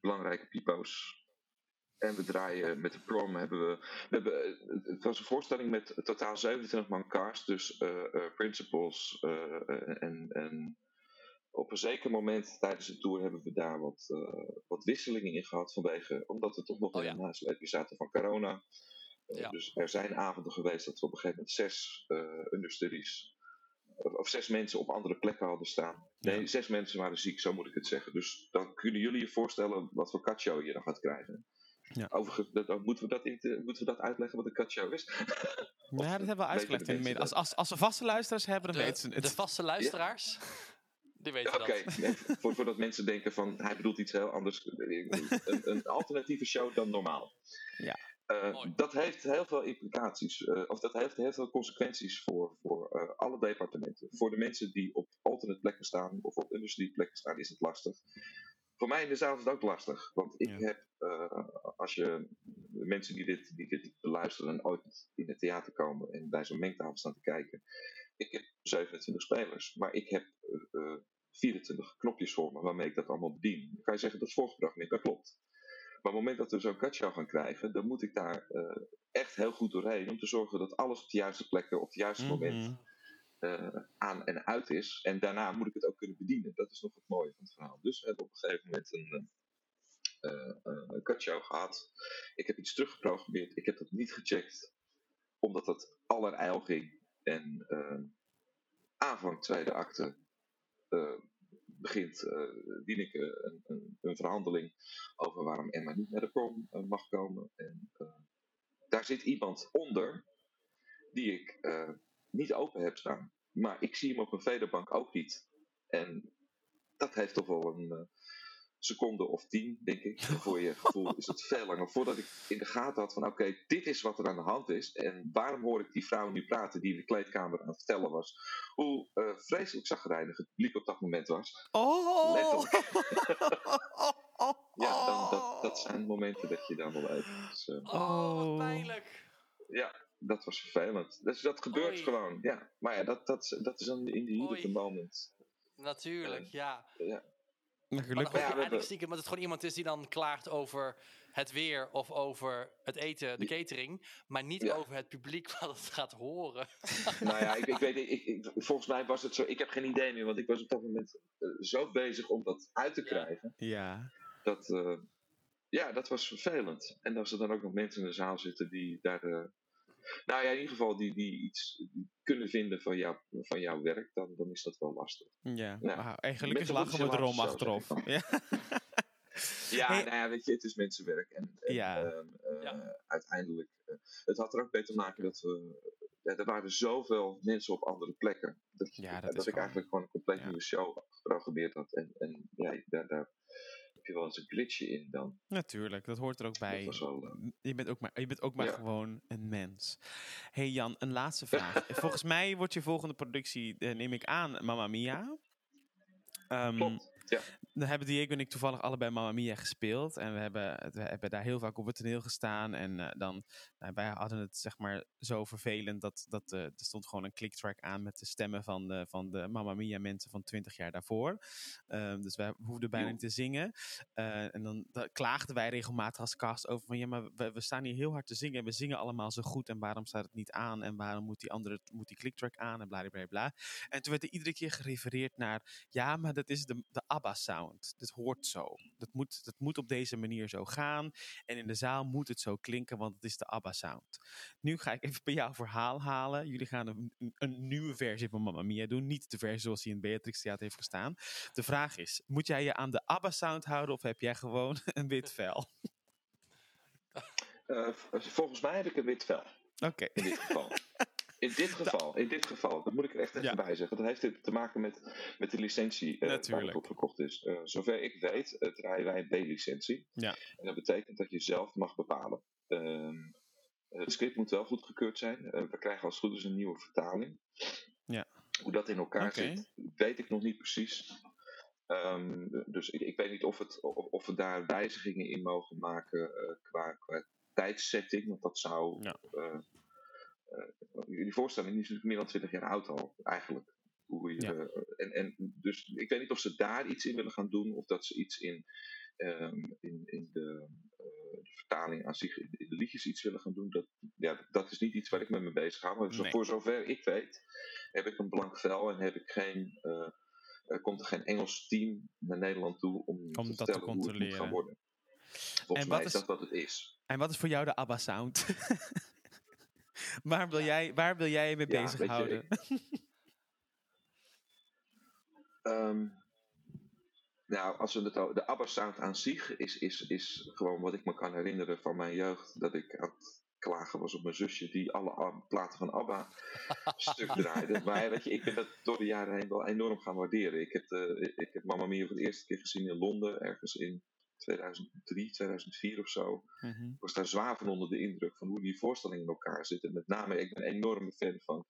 belangrijke pipo's. En we draaien met de prom hebben we. we hebben, eh, het was een voorstelling met totaal 27 man cast. Dus eh, principals. en, en op een zeker moment tijdens de tour hebben we daar wat, wat wisselingen in gehad. Vanwege, omdat we toch nog Oh in ja. een nasleepje zaten van corona. Ja. Dus er zijn avonden geweest dat we op een gegeven moment zes eh understudies. Of, of zes mensen op andere plekken hadden staan. Nee, Ja. zes mensen waren ziek, zo moet ik het zeggen. Dus dan kunnen jullie je voorstellen wat voor katshow je dan gaat krijgen. Ja. Overigens, dat, dan moeten, we dat in te- moeten we dat uitleggen wat een katshow is? Ja, dat hebben we uitgelegd. in de. Als, als, als we vaste luisteraars hebben, dan weten ze De, het. de vaste luisteraars, die weten Oké, dat. nee, voor, voordat mensen denken van hij bedoelt iets heel anders. Een, een alternatieve show dan normaal. Ja. Eh, Mooi. dat heeft heel veel implicaties, eh, of dat heeft heel veel consequenties voor, voor eh, alle departementen. Voor de mensen die op alternate plekken staan of op industrie plekken staan, is het lastig. Voor mij in de zaal is het ook lastig, want ik Ja. heb, eh, als je de mensen die dit, die dit beluisteren en ooit in het theater komen en bij zo'n mengtafel staan te kijken, ik heb 27 spelers, maar ik heb eh, eh, 24 knopjes voor me waarmee ik dat allemaal bedien. Dan kan je zeggen dat is voorgeprogrammeerd, dat klopt. Maar op het moment dat we zo'n cutshow gaan krijgen, dan moet ik daar eh, echt heel goed doorheen om te zorgen dat alles op de juiste plekken, op het juiste moment Mhm. eh, aan en uit is. En daarna moet ik het ook kunnen bedienen. Dat is nog het mooie van het verhaal. Dus we hebben op een gegeven moment een, cutshow gehad. Ik heb iets teruggeprogrammeerd. Ik heb dat niet gecheckt, omdat dat allerijl ging. En aanvang tweede acte begint uh, Wieneke een, een, een, verhandeling over waarom Emma niet naar de prom uh, mag komen. En daar zit iemand onder die ik niet open heb staan. Maar ik zie hem op een vederbank ook niet. En dat heeft toch wel een uh, seconde of tien, denk ik. Voor je gevoel is het veel langer. Voordat ik in de gaten had van oké, okay, dit is wat er aan de hand is. En waarom hoor ik die vrouw nu praten die in de kleedkamer aan het vertellen was. Hoe uh, vreselijk zagrijnig het publiek op dat moment was. Oh! Letterlijk. ja, dan, dat, dat zijn momenten dat je dan wel even... Dus, uh, oh, wat pijnlijk. Ja, dat was vervelend. Dus dat gebeurt Oei. gewoon, ja. Maar ja, dat, dat, dat is dan in heat moment. Natuurlijk, Uh, ja. ja. Maar Gelukkig. je Ja, eigenlijk stiekem dat het gewoon iemand is die dan klaagt over het weer of over het eten, de catering, maar niet Ja. over het publiek wat het gaat horen. nou ja, ik, ik weet ik, ik, volgens mij was het zo. Ik heb geen idee meer, want ik was op dat moment eh, zo bezig om dat uit te krijgen. Ja. Dat, eh, ja, dat was vervelend. En als er dan ook nog mensen in de zaal zitten die daar. Nou ja, in ieder geval die, die iets kunnen vinden van, jou, van jouw werk, dan, dan is dat wel lastig. Ja, ja. eigenlijk lachen we erom achteraf. Ja. ja, nou ja, weet je, het is mensenwerk. En, en ja. Uh, ja. uiteindelijk, uh, het had er ook mee te maken dat we, ja, er waren zoveel mensen op andere plekken. Dat, ja, dat, dat ik eigenlijk gewoon een compleet nieuwe show geprogrammeerd had. En, en ja, daar, daar heb je wel eens een glitchje in dan. Natuurlijk, dat hoort er ook bij. je bent ook maar, je bent ook maar gewoon een mens. hey Jan, een laatste vraag. Volgens mij wordt je volgende productie, neem ik aan, Mamma Mia. Um, ja. Dan hebben Diego en ik toevallig allebei Mamma Mia gespeeld. En we hebben, we hebben daar heel vaak op het toneel gestaan. En uh, dan, uh, wij hadden het zeg maar zo vervelend dat, dat uh, er stond gewoon een clicktrack aan met de stemmen van de, van de Mamma Mia mensen van twintig jaar daarvoor. Ehm, dus wij hoefden bijna niet te zingen. en dan, klaagden wij regelmatig als cast over van ja, maar we, we, staan hier heel hard te zingen. En we zingen allemaal zo goed. En waarom staat het niet aan? En waarom moet die andere, moet die clicktrack aan? En bla bla bla. En toen werd er iedere keer gerefereerd naar ja, maar dat is de, de ABBA-sound. Dit hoort zo. Dat moet, dat moet op deze manier zo gaan. En in de zaal moet het zo klinken, want het is de ABBA-sound. Nu ga ik even bij jouw verhaal halen. Jullie gaan een, een, nieuwe versie van Mamma Mia doen. Niet de versie zoals die in Beatrix Theater heeft gestaan. De vraag is, moet jij je aan de ABBA-sound houden of heb jij gewoon een wit vel? Uh, volgens mij heb ik een wit vel. Oké. In dit geval. In dit geval, in dit geval, dat moet ik er echt even bij zeggen. Dat heeft te maken met, met de licentie uh, waar het op verkocht is. Uh, zover ik weet, uh, draaien wij een B-licentie. Ja. En dat betekent dat je zelf mag bepalen. Uh, het script moet wel goedgekeurd zijn. we krijgen als het goed is een nieuwe vertaling. Ja. Hoe dat in elkaar zit, weet ik nog niet precies. Um, dus ik, ik, weet niet of, het, of, of, we daar wijzigingen in mogen maken qua, qua tijdsetting. Want dat zou ja die voorstelling is natuurlijk meer dan 20 jaar oud al, eigenlijk. Hoe je, eh, en, en dus ik weet niet of ze daar iets in willen gaan doen, of dat ze iets in, um, in, in de, uh, de, vertaling aan zich, in de liedjes iets willen gaan doen. Dat, ja, dat is niet iets waar ik me mee bezig ga. Maar nee. voor zover ik weet, heb ik een blank vel en heb ik geen, uh, komt er geen Engels team naar Nederland toe om, om te vertellen te hoe het moet gaan worden. Volgens mij is, is dat wat het is. En wat is voor jou de ABBA-sound? waar, wil jij, waar wil jij je mee ja, bezighouden? um, nou, als we het de ABBA-sound aan zich is, is, is gewoon wat ik me kan herinneren van mijn jeugd. Dat ik aan het klagen was op mijn zusje die alle platen van ABBA stuk draaide. Maar weet je, ik ben dat door de jaren heen wel enorm gaan waarderen. Ik heb, uh, ik heb Mamma Mia voor de eerste keer gezien in Londen, ergens in 2003, 2004 of zo. Mm was daar zwaar van onder de indruk van hoe die voorstellingen in elkaar zitten. Met name, ik ben een enorme fan van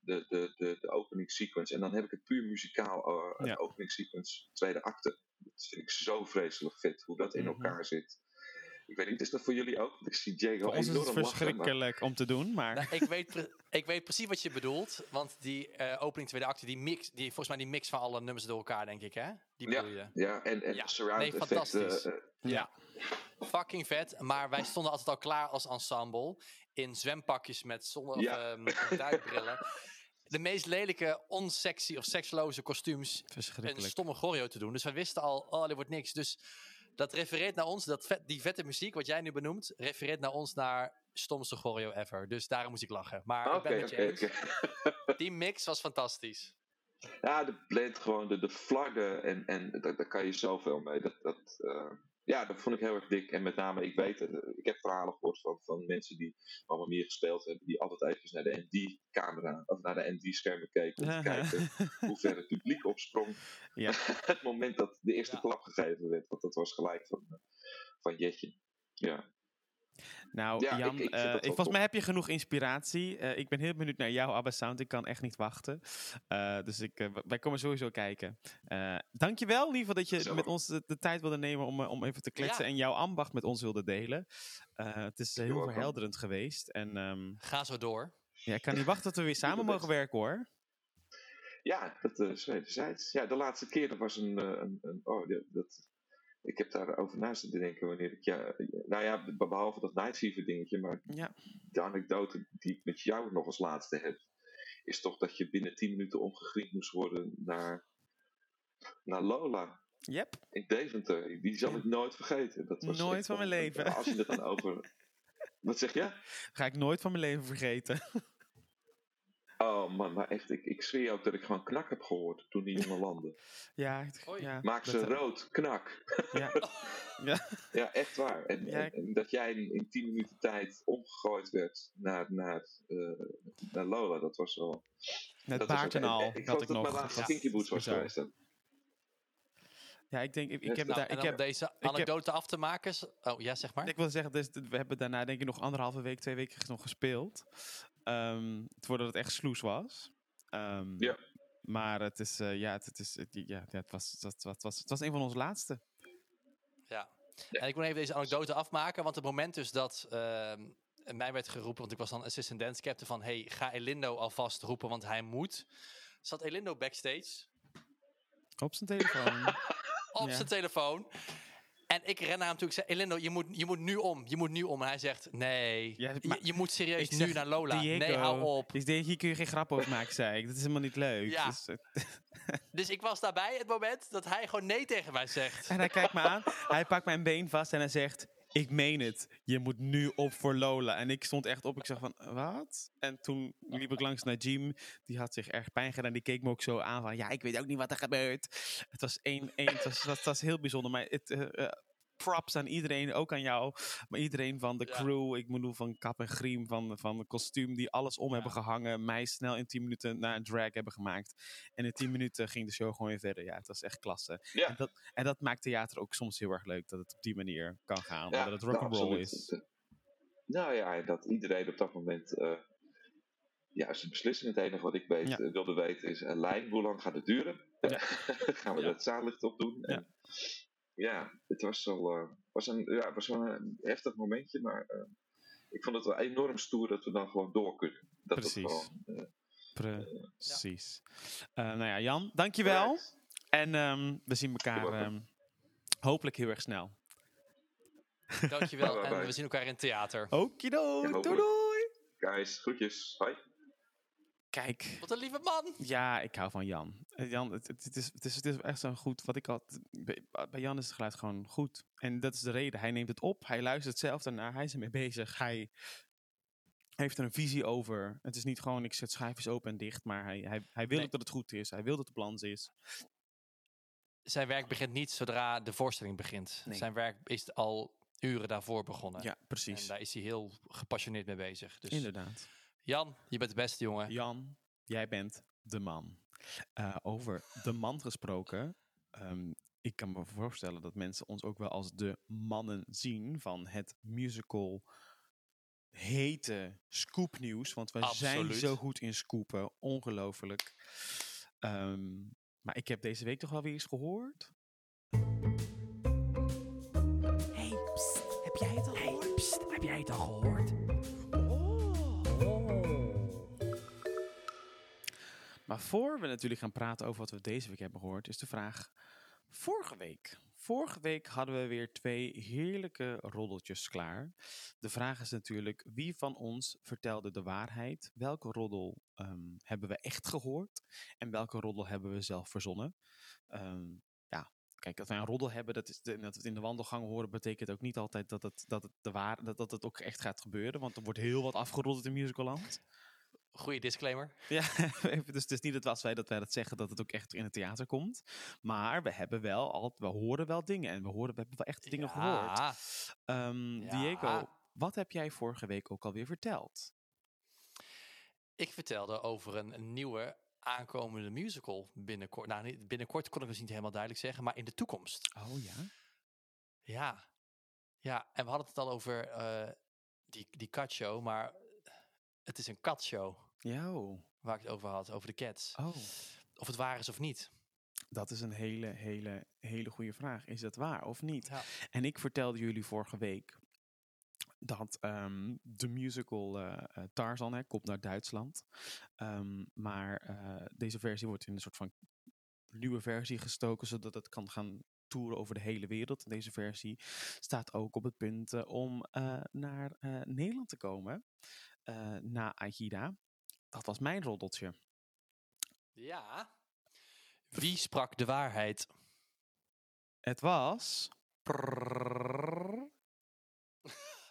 de, de, de, de opening sequence. En dan heb ik het puur muzikaal, uh, ja. de opening sequence, tweede acte. Dat vind ik zo vreselijk vet, hoe dat in mm elkaar zit. Ik weet niet, is dat voor jullie ook? Ik zie Diego voor ons is het verschrikkelijk om te doen, maar... Nou, ik, weet ik weet precies wat je bedoelt. Want die uh, opening tweede acte, die mix, die, volgens mij die mix van alle nummers door elkaar, denk ik, hè? Die ja, je. ja, en, en ja. surround nee, fantastisch. Uh, ja. Fucking vet. Maar wij stonden altijd al klaar als ensemble. In zwempakjes met zon ja. of uh, duikbrillen. de meest lelijke, onsexy of seksloze kostuums. Een stomme choreo te doen. Dus wij wisten al, oh, dit wordt niks. Dus dat refereert naar ons, dat vet, die vette muziek, wat jij nu benoemt, refereert naar ons naar stomste choreo ever. Dus daarom moest ik lachen. Maar ik ben met. Die mix was fantastisch. Ja, de blend gewoon, de, de flaggen en, en daar, daar kan je zoveel mee. Dat, dat, uh, ja, dat vond ik heel erg dik. En met name, ik weet het, ik heb verhalen gehoord van, van mensen die allemaal meer gespeeld hebben, die altijd even naar de ND-camera of naar de ND-schermen keken om te kijken hoe ver het publiek opsprong. Ja. het moment dat de eerste klap gegeven werd, want dat was gelijk van, van Jetje. Ja. Nou, Jan, ik, uh, volgens mij heb je genoeg inspiratie. Uh, ik ben heel benieuwd naar jouw ABBA Sound. Ik kan echt niet wachten. Uh, dus ik, wij komen sowieso kijken. dankjewel in ieder geval dat je Zo. met ons de, de, tijd wilde nemen om, om even te kletsen. Ja. En jouw ambacht met ons wilde delen. het is heel verhelderend geweest. En, um, Ga zo door. Ja, ik kan niet wachten tot we weer samen mogen werken hoor. Ja, dat is wederzijds. Ja, de laatste keer dat was een... een, een oh, dat, ik heb daarover na te denken wanneer ik, ja, nou ja, behalve dat Night Fever dingetje, maar ja. de anekdote die ik met jou nog als laatste heb, is toch dat je binnen 10 minuten omgegriend moest worden naar, naar Lola. Yep. In Deventer. Die zal ik nooit vergeten. Dat was Nooit van mijn leven. Als je het dan over... Wat zeg je? Ga ik nooit van mijn leven vergeten. Oh man, maar echt, ik, ik zweer ook dat ik gewoon knak heb gehoord toen die jongen landde. ja, ja. Maak dat, ze rood, knak. Ja. ja. Ja, echt waar. En, dat jij in, in 10 minuten tijd omgegooid werd naar, naar, eh, naar Lola, dat was wel... Met dat wel- en al. Ik had ik dat nog. mijn laatste Ja, Kinky Boots was geweest. Ja, ik denk, ik, heb Nou, daar, ik heb, deze heb- anekdote af te maken... Oh, ja, zeg maar. ik wil zeggen, dus, we hebben daarna denk ik nog anderhalve week, twee weken nog gespeeld. Ehm, voordat het echt sloes was. Ehm, Ja. Maar het is, eh, ja, het, het is, het, ja, het was, het, was, het, was, het was een van onze laatste. Ja. En ik moet even deze anekdote afmaken, want het moment dus dat ehm, mij werd geroepen, want ik was dan assistant dance captain, van hey, ga Elindo alvast roepen, want hij moet. Zat Elindo backstage Op zijn telefoon. op Ja. zijn telefoon. En ik ren naar hem toe. Ik zei, Elindo, je moet, je moet nu om. Je moet nu om. En hij zegt, nee, Ja, je, maar je moet serieus nu zeg, naar Lola. Nee, hou op. Denk, hier kun je geen grap over maken, zei ik. Dat is helemaal niet leuk. Ja. Dus, Dus ik was daarbij het moment dat hij gewoon nee tegen mij zegt. en hij kijkt me aan, hij pakt mijn been vast en hij zegt... Ik meen het, je moet nu op voor Lola. En ik stond echt op, ik zeg van, wat? En toen liep ik langs naar Jim, die had zich erg pijn gedaan. Die keek me ook zo aan van, ja, ik weet ook niet wat er gebeurt. Het was één, één, het was, het was heel bijzonder. Maar het, eh, eh, props aan iedereen, ook aan jou. Maar iedereen van de Ja. crew, ik bedoel van kap en griem, van, van de kostuum, die alles om hebben gehangen. Mij snel in 10 minuten naar een drag hebben gemaakt. En in 10 minuten ging de show gewoon weer verder. Ja, het was echt klasse. Ja. En, dat, en dat maakt theater ook soms heel erg leuk, dat het op die manier kan gaan. Ja, dat het nou, rock'n'roll absoluut. is. Nou ja, en dat iedereen op dat moment eh juist een beslissing. Het enige wat ik weet, Ja. eh, wilde weten is, uh, Lijn, hoe lang gaat het duren? Ja. Gaan we Ja. het zaallicht op doen? Ja. En, ja, het was wel, eh, was een, ja, was wel een heftig momentje, maar eh, ik vond het wel enorm stoer dat we dan gewoon door kunnen. Dat Precies. gewoon, eh, Precies. Eh, nou ja, Jan, dankjewel. En ehm, we zien elkaar ehm, hopelijk heel erg snel. Dankjewel. Bye, bye, En bye. we zien elkaar in het theater. Okido, Ja, doei doei. Guys, groetjes. Hoi. Kijk, Wat een lieve man. ja, ik hou van Jan. Eh, Jan, het, het, is, het, is, het is echt zo goed. Wat ik had, bij, Jan is het geluid gewoon goed. En dat is de reden. Hij neemt het op, hij luistert zelf daarnaar, hij is ermee bezig. Hij heeft er een visie over. Het is niet gewoon, ik zet schijfjes open en dicht, maar hij, hij, hij wil Nee. dat het goed is. Hij wil dat het balans is. Zijn werk begint niet zodra de voorstelling begint. Nee. Zijn werk is al uren daarvoor begonnen. Ja, En precies. daar is hij heel gepassioneerd mee bezig. Dus Inderdaad. Jan, je bent de beste jongen. Jan, jij bent de man. Eh, over de man gesproken. ehm, ik kan me voorstellen dat mensen ons ook wel als de mannen zien van het musical hete scoopnieuws. Want wij zijn zo goed in scoopen. Ongelooflijk. Ehm, maar ik heb deze week toch wel weer eens gehoord. Hey, psst, heb jij het al gehoord? psst, heb jij het al gehoord? Maar voor we natuurlijk gaan praten over wat we deze week hebben gehoord, is de vraag: vorige week. Vorige week hadden we weer twee heerlijke roddeltjes klaar. De vraag is natuurlijk: wie van ons vertelde de waarheid? Welke roddel ehm, hebben we echt gehoord? En welke roddel hebben we zelf verzonnen? Ehm, ja, kijk, dat wij een roddel hebben, dat, is dat we het in de wandelgang horen, betekent ook niet altijd dat het, dat het, de waar, dat, dat het ook echt gaat gebeuren. Want er wordt heel wat afgeroddeld in musicalland. Goeie disclaimer. Ja, even, dus het is niet dat als wij dat wij dat zeggen dat het ook echt in het theater komt. Maar we hebben wel al, we horen wel dingen en we horen, we hebben wel echt dingen gehoord. Ehm, Ja. Diego, wat heb jij vorige week ook alweer verteld? Ik vertelde over een, nieuwe aankomende musical binnenkort. Nou, binnenkort kon ik dus niet helemaal duidelijk zeggen, maar in de toekomst. Oh ja? Ja. Ja, en we hadden het al over eh, die, die katshow, maar het is een katshow Ja, oh. waar ik het over had, over de cats. oh. Of het waar is of niet. Dat is een hele, hele, hele goede vraag. Is dat waar of niet? Ja. En ik vertelde jullie vorige week dat ehm, de musical eh, eh, Tarzan hè, komt naar Duitsland. Ehm, maar eh, deze versie wordt in een soort van nieuwe versie gestoken, zodat het kan gaan toeren over de hele wereld. En deze versie staat ook op het punt om naar Nederland te komen. Eh, na Aida. Dat was mijn roddeltje. Ja. Wie sprak de waarheid? Het was...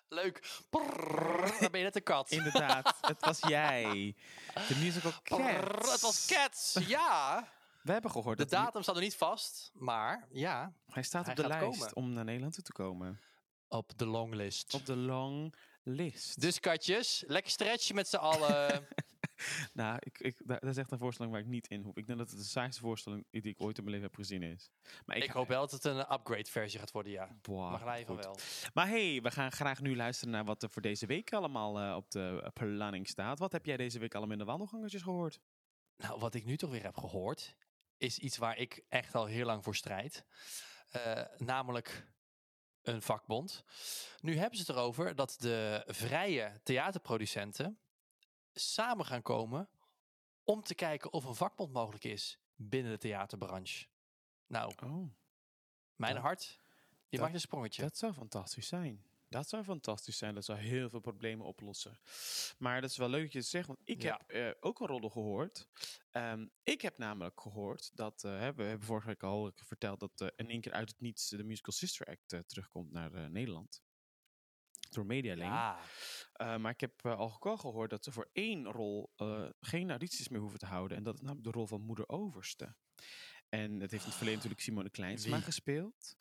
Leuk. Dan ben je net een kat. Inderdaad, het was jij. De musical Cats. Het was Cats. Ja. We hebben gehoord De dat datum staat nog niet vast, maar ja, hij staat hij op de lijst komen. om naar Nederland toe te komen. op de longlist. Op de long list. Dus katjes, lekker stretchen met z'n allen. Nou, ik, ik, daar- dat is echt een voorstelling waar ik niet in hoef. Ik denk dat het de saaiste voorstelling die ik ooit in mijn leven heb gezien is. Maar ik, hoop wel dat het een upgrade versie gaat worden, ja. Boah, Mag lijven goed. wel. Maar hey, we gaan graag nu luisteren naar wat er voor deze week allemaal eh, op de planning staat. Wat heb jij deze week allemaal in de wandelgangetjes gehoord? Nou, wat ik nu toch weer heb gehoord, is iets waar ik echt al heel lang voor strijd. Eh, namelijk een vakbond. Nu hebben ze het erover dat de vrije theaterproducenten samen gaan komen om te kijken of een vakbond mogelijk is binnen de theaterbranche. Nou, Oh, mijn dat- hart, die dat- maakt een sprongetje. dat zou fantastisch zijn. Dat zou fantastisch zijn. Dat zou heel veel problemen oplossen. Maar dat is wel leuk dat je het zegt, want ik Ja. heb eh, ook een roddel gehoord. Ehm, ik heb namelijk gehoord dat, eh, we hebben vorige week al verteld dat eh, in één keer uit het niets de Musical Sister Act terugkomt naar Nederland. Door Medialink. ja, maar ik heb al gehoord dat ze voor één rol geen audities meer hoeven te houden. En dat is namelijk de rol van moeder Overste. En het heeft in het verleden natuurlijk Simone Kleinsma Wie? gespeeld.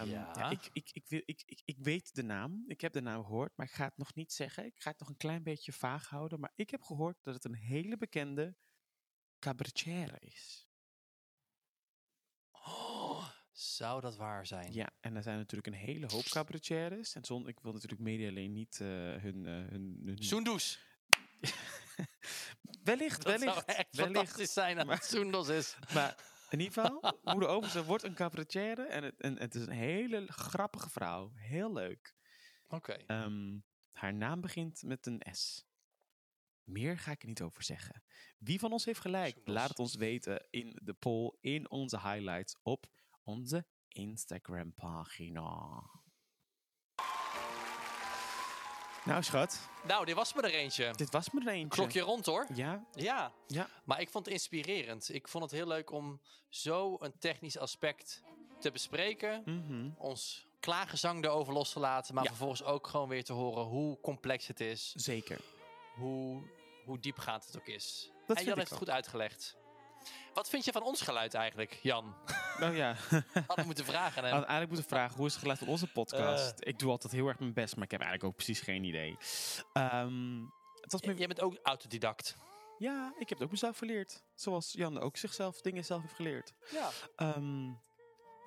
Um, Ja. ja, ik, ik, ik, ik, ik, ik weet de naam. Ik heb de naam gehoord, maar ik ga het nog niet zeggen. Ik ga het nog een klein beetje vaag houden. Maar ik heb gehoord dat het een hele bekende cabaretière is. Oh, zou dat waar zijn? Ja, en er zijn natuurlijk een hele hoop cabaretières. En zon, ik wil natuurlijk media alleen niet uh, hun, uh, hun, hun... Soendoes. wellicht, Dat wellicht. zou echt wellicht. fantastisch zijn als Maar- het Soendos is. Maar in ieder geval, Moeder Overste wordt een cabaretière. En het, en het is een hele grappige vrouw. Heel leuk. Oké. Ehm, haar naam begint met een S. Meer ga ik er niet over zeggen. Wie van ons heeft gelijk? Laat het ons weten in de poll, in onze highlights op onze Instagram Nou schat, Nou, dit was me er eentje. dit was me er eentje. Klokje rond hoor. Ja, Ja. Ja. Maar ik vond het inspirerend. Ik vond het heel leuk om zo een technisch aspect te bespreken. mhm. Ons klaagezang erover los te laten. Maar Ja. vervolgens ook gewoon weer te horen hoe complex het is. zeker. Hoe, hoe diepgaand het ook is. Dat en ik heeft het ook. goed uitgelegd. Wat vind je van ons geluid eigenlijk, Jan? Nou ja, Had ik moeten vragen. En... had eigenlijk moeten vragen, hoe is het geluid van onze podcast? ik doe altijd heel erg mijn best, maar ik heb eigenlijk ook precies geen idee. Het was J- mijn... Jij bent ook autodidact. Ja, ik heb het ook mezelf geleerd. Zoals Jan ook zichzelf dingen zelf heeft geleerd. Ja. Ehm,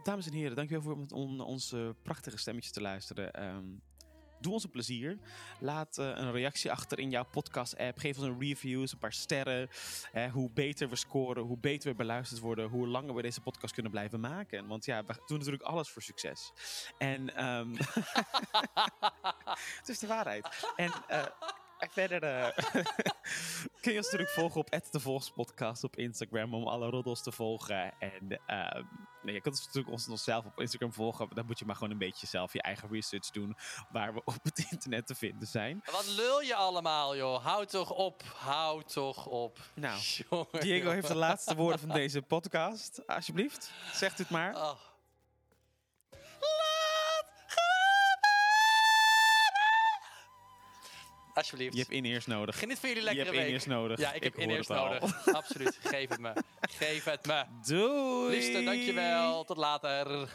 dames en heren, dankjewel voor om on- onze prachtige stemmetjes te luisteren. Ehm, doe ons een plezier. Laat eh, een reactie achter in jouw podcast-app. Geef ons een review, een paar sterren. Hoe beter we scoren, hoe beter we beluisterd worden, hoe langer we deze podcast kunnen blijven maken. Want ja, we doen natuurlijk alles voor succes. En ehm, het is de waarheid. En en verder eh, kun je ons natuurlijk volgen op de op Instagram om alle roddels te volgen. En ehm, nee, je kunt ons natuurlijk ons onszelf op Instagram volgen. maar Dan moet je maar gewoon een beetje zelf je eigen research doen waar we op het internet te vinden zijn. Wat lul je allemaal, joh? Houd toch op. Houd toch op. Nou, Jongen, Diego heeft de laatste woorden van deze podcast. Alsjeblieft, zegt u het maar. Oh. Alsjeblieft. Je hebt in-ears nodig. Geniet van jullie Je lekkere hebt week. in-ears nodig. Ja, ik heb in-ears nodig. Absoluut. Geef het me. Geef het me. Doei! Liefste, dankjewel. Tot later.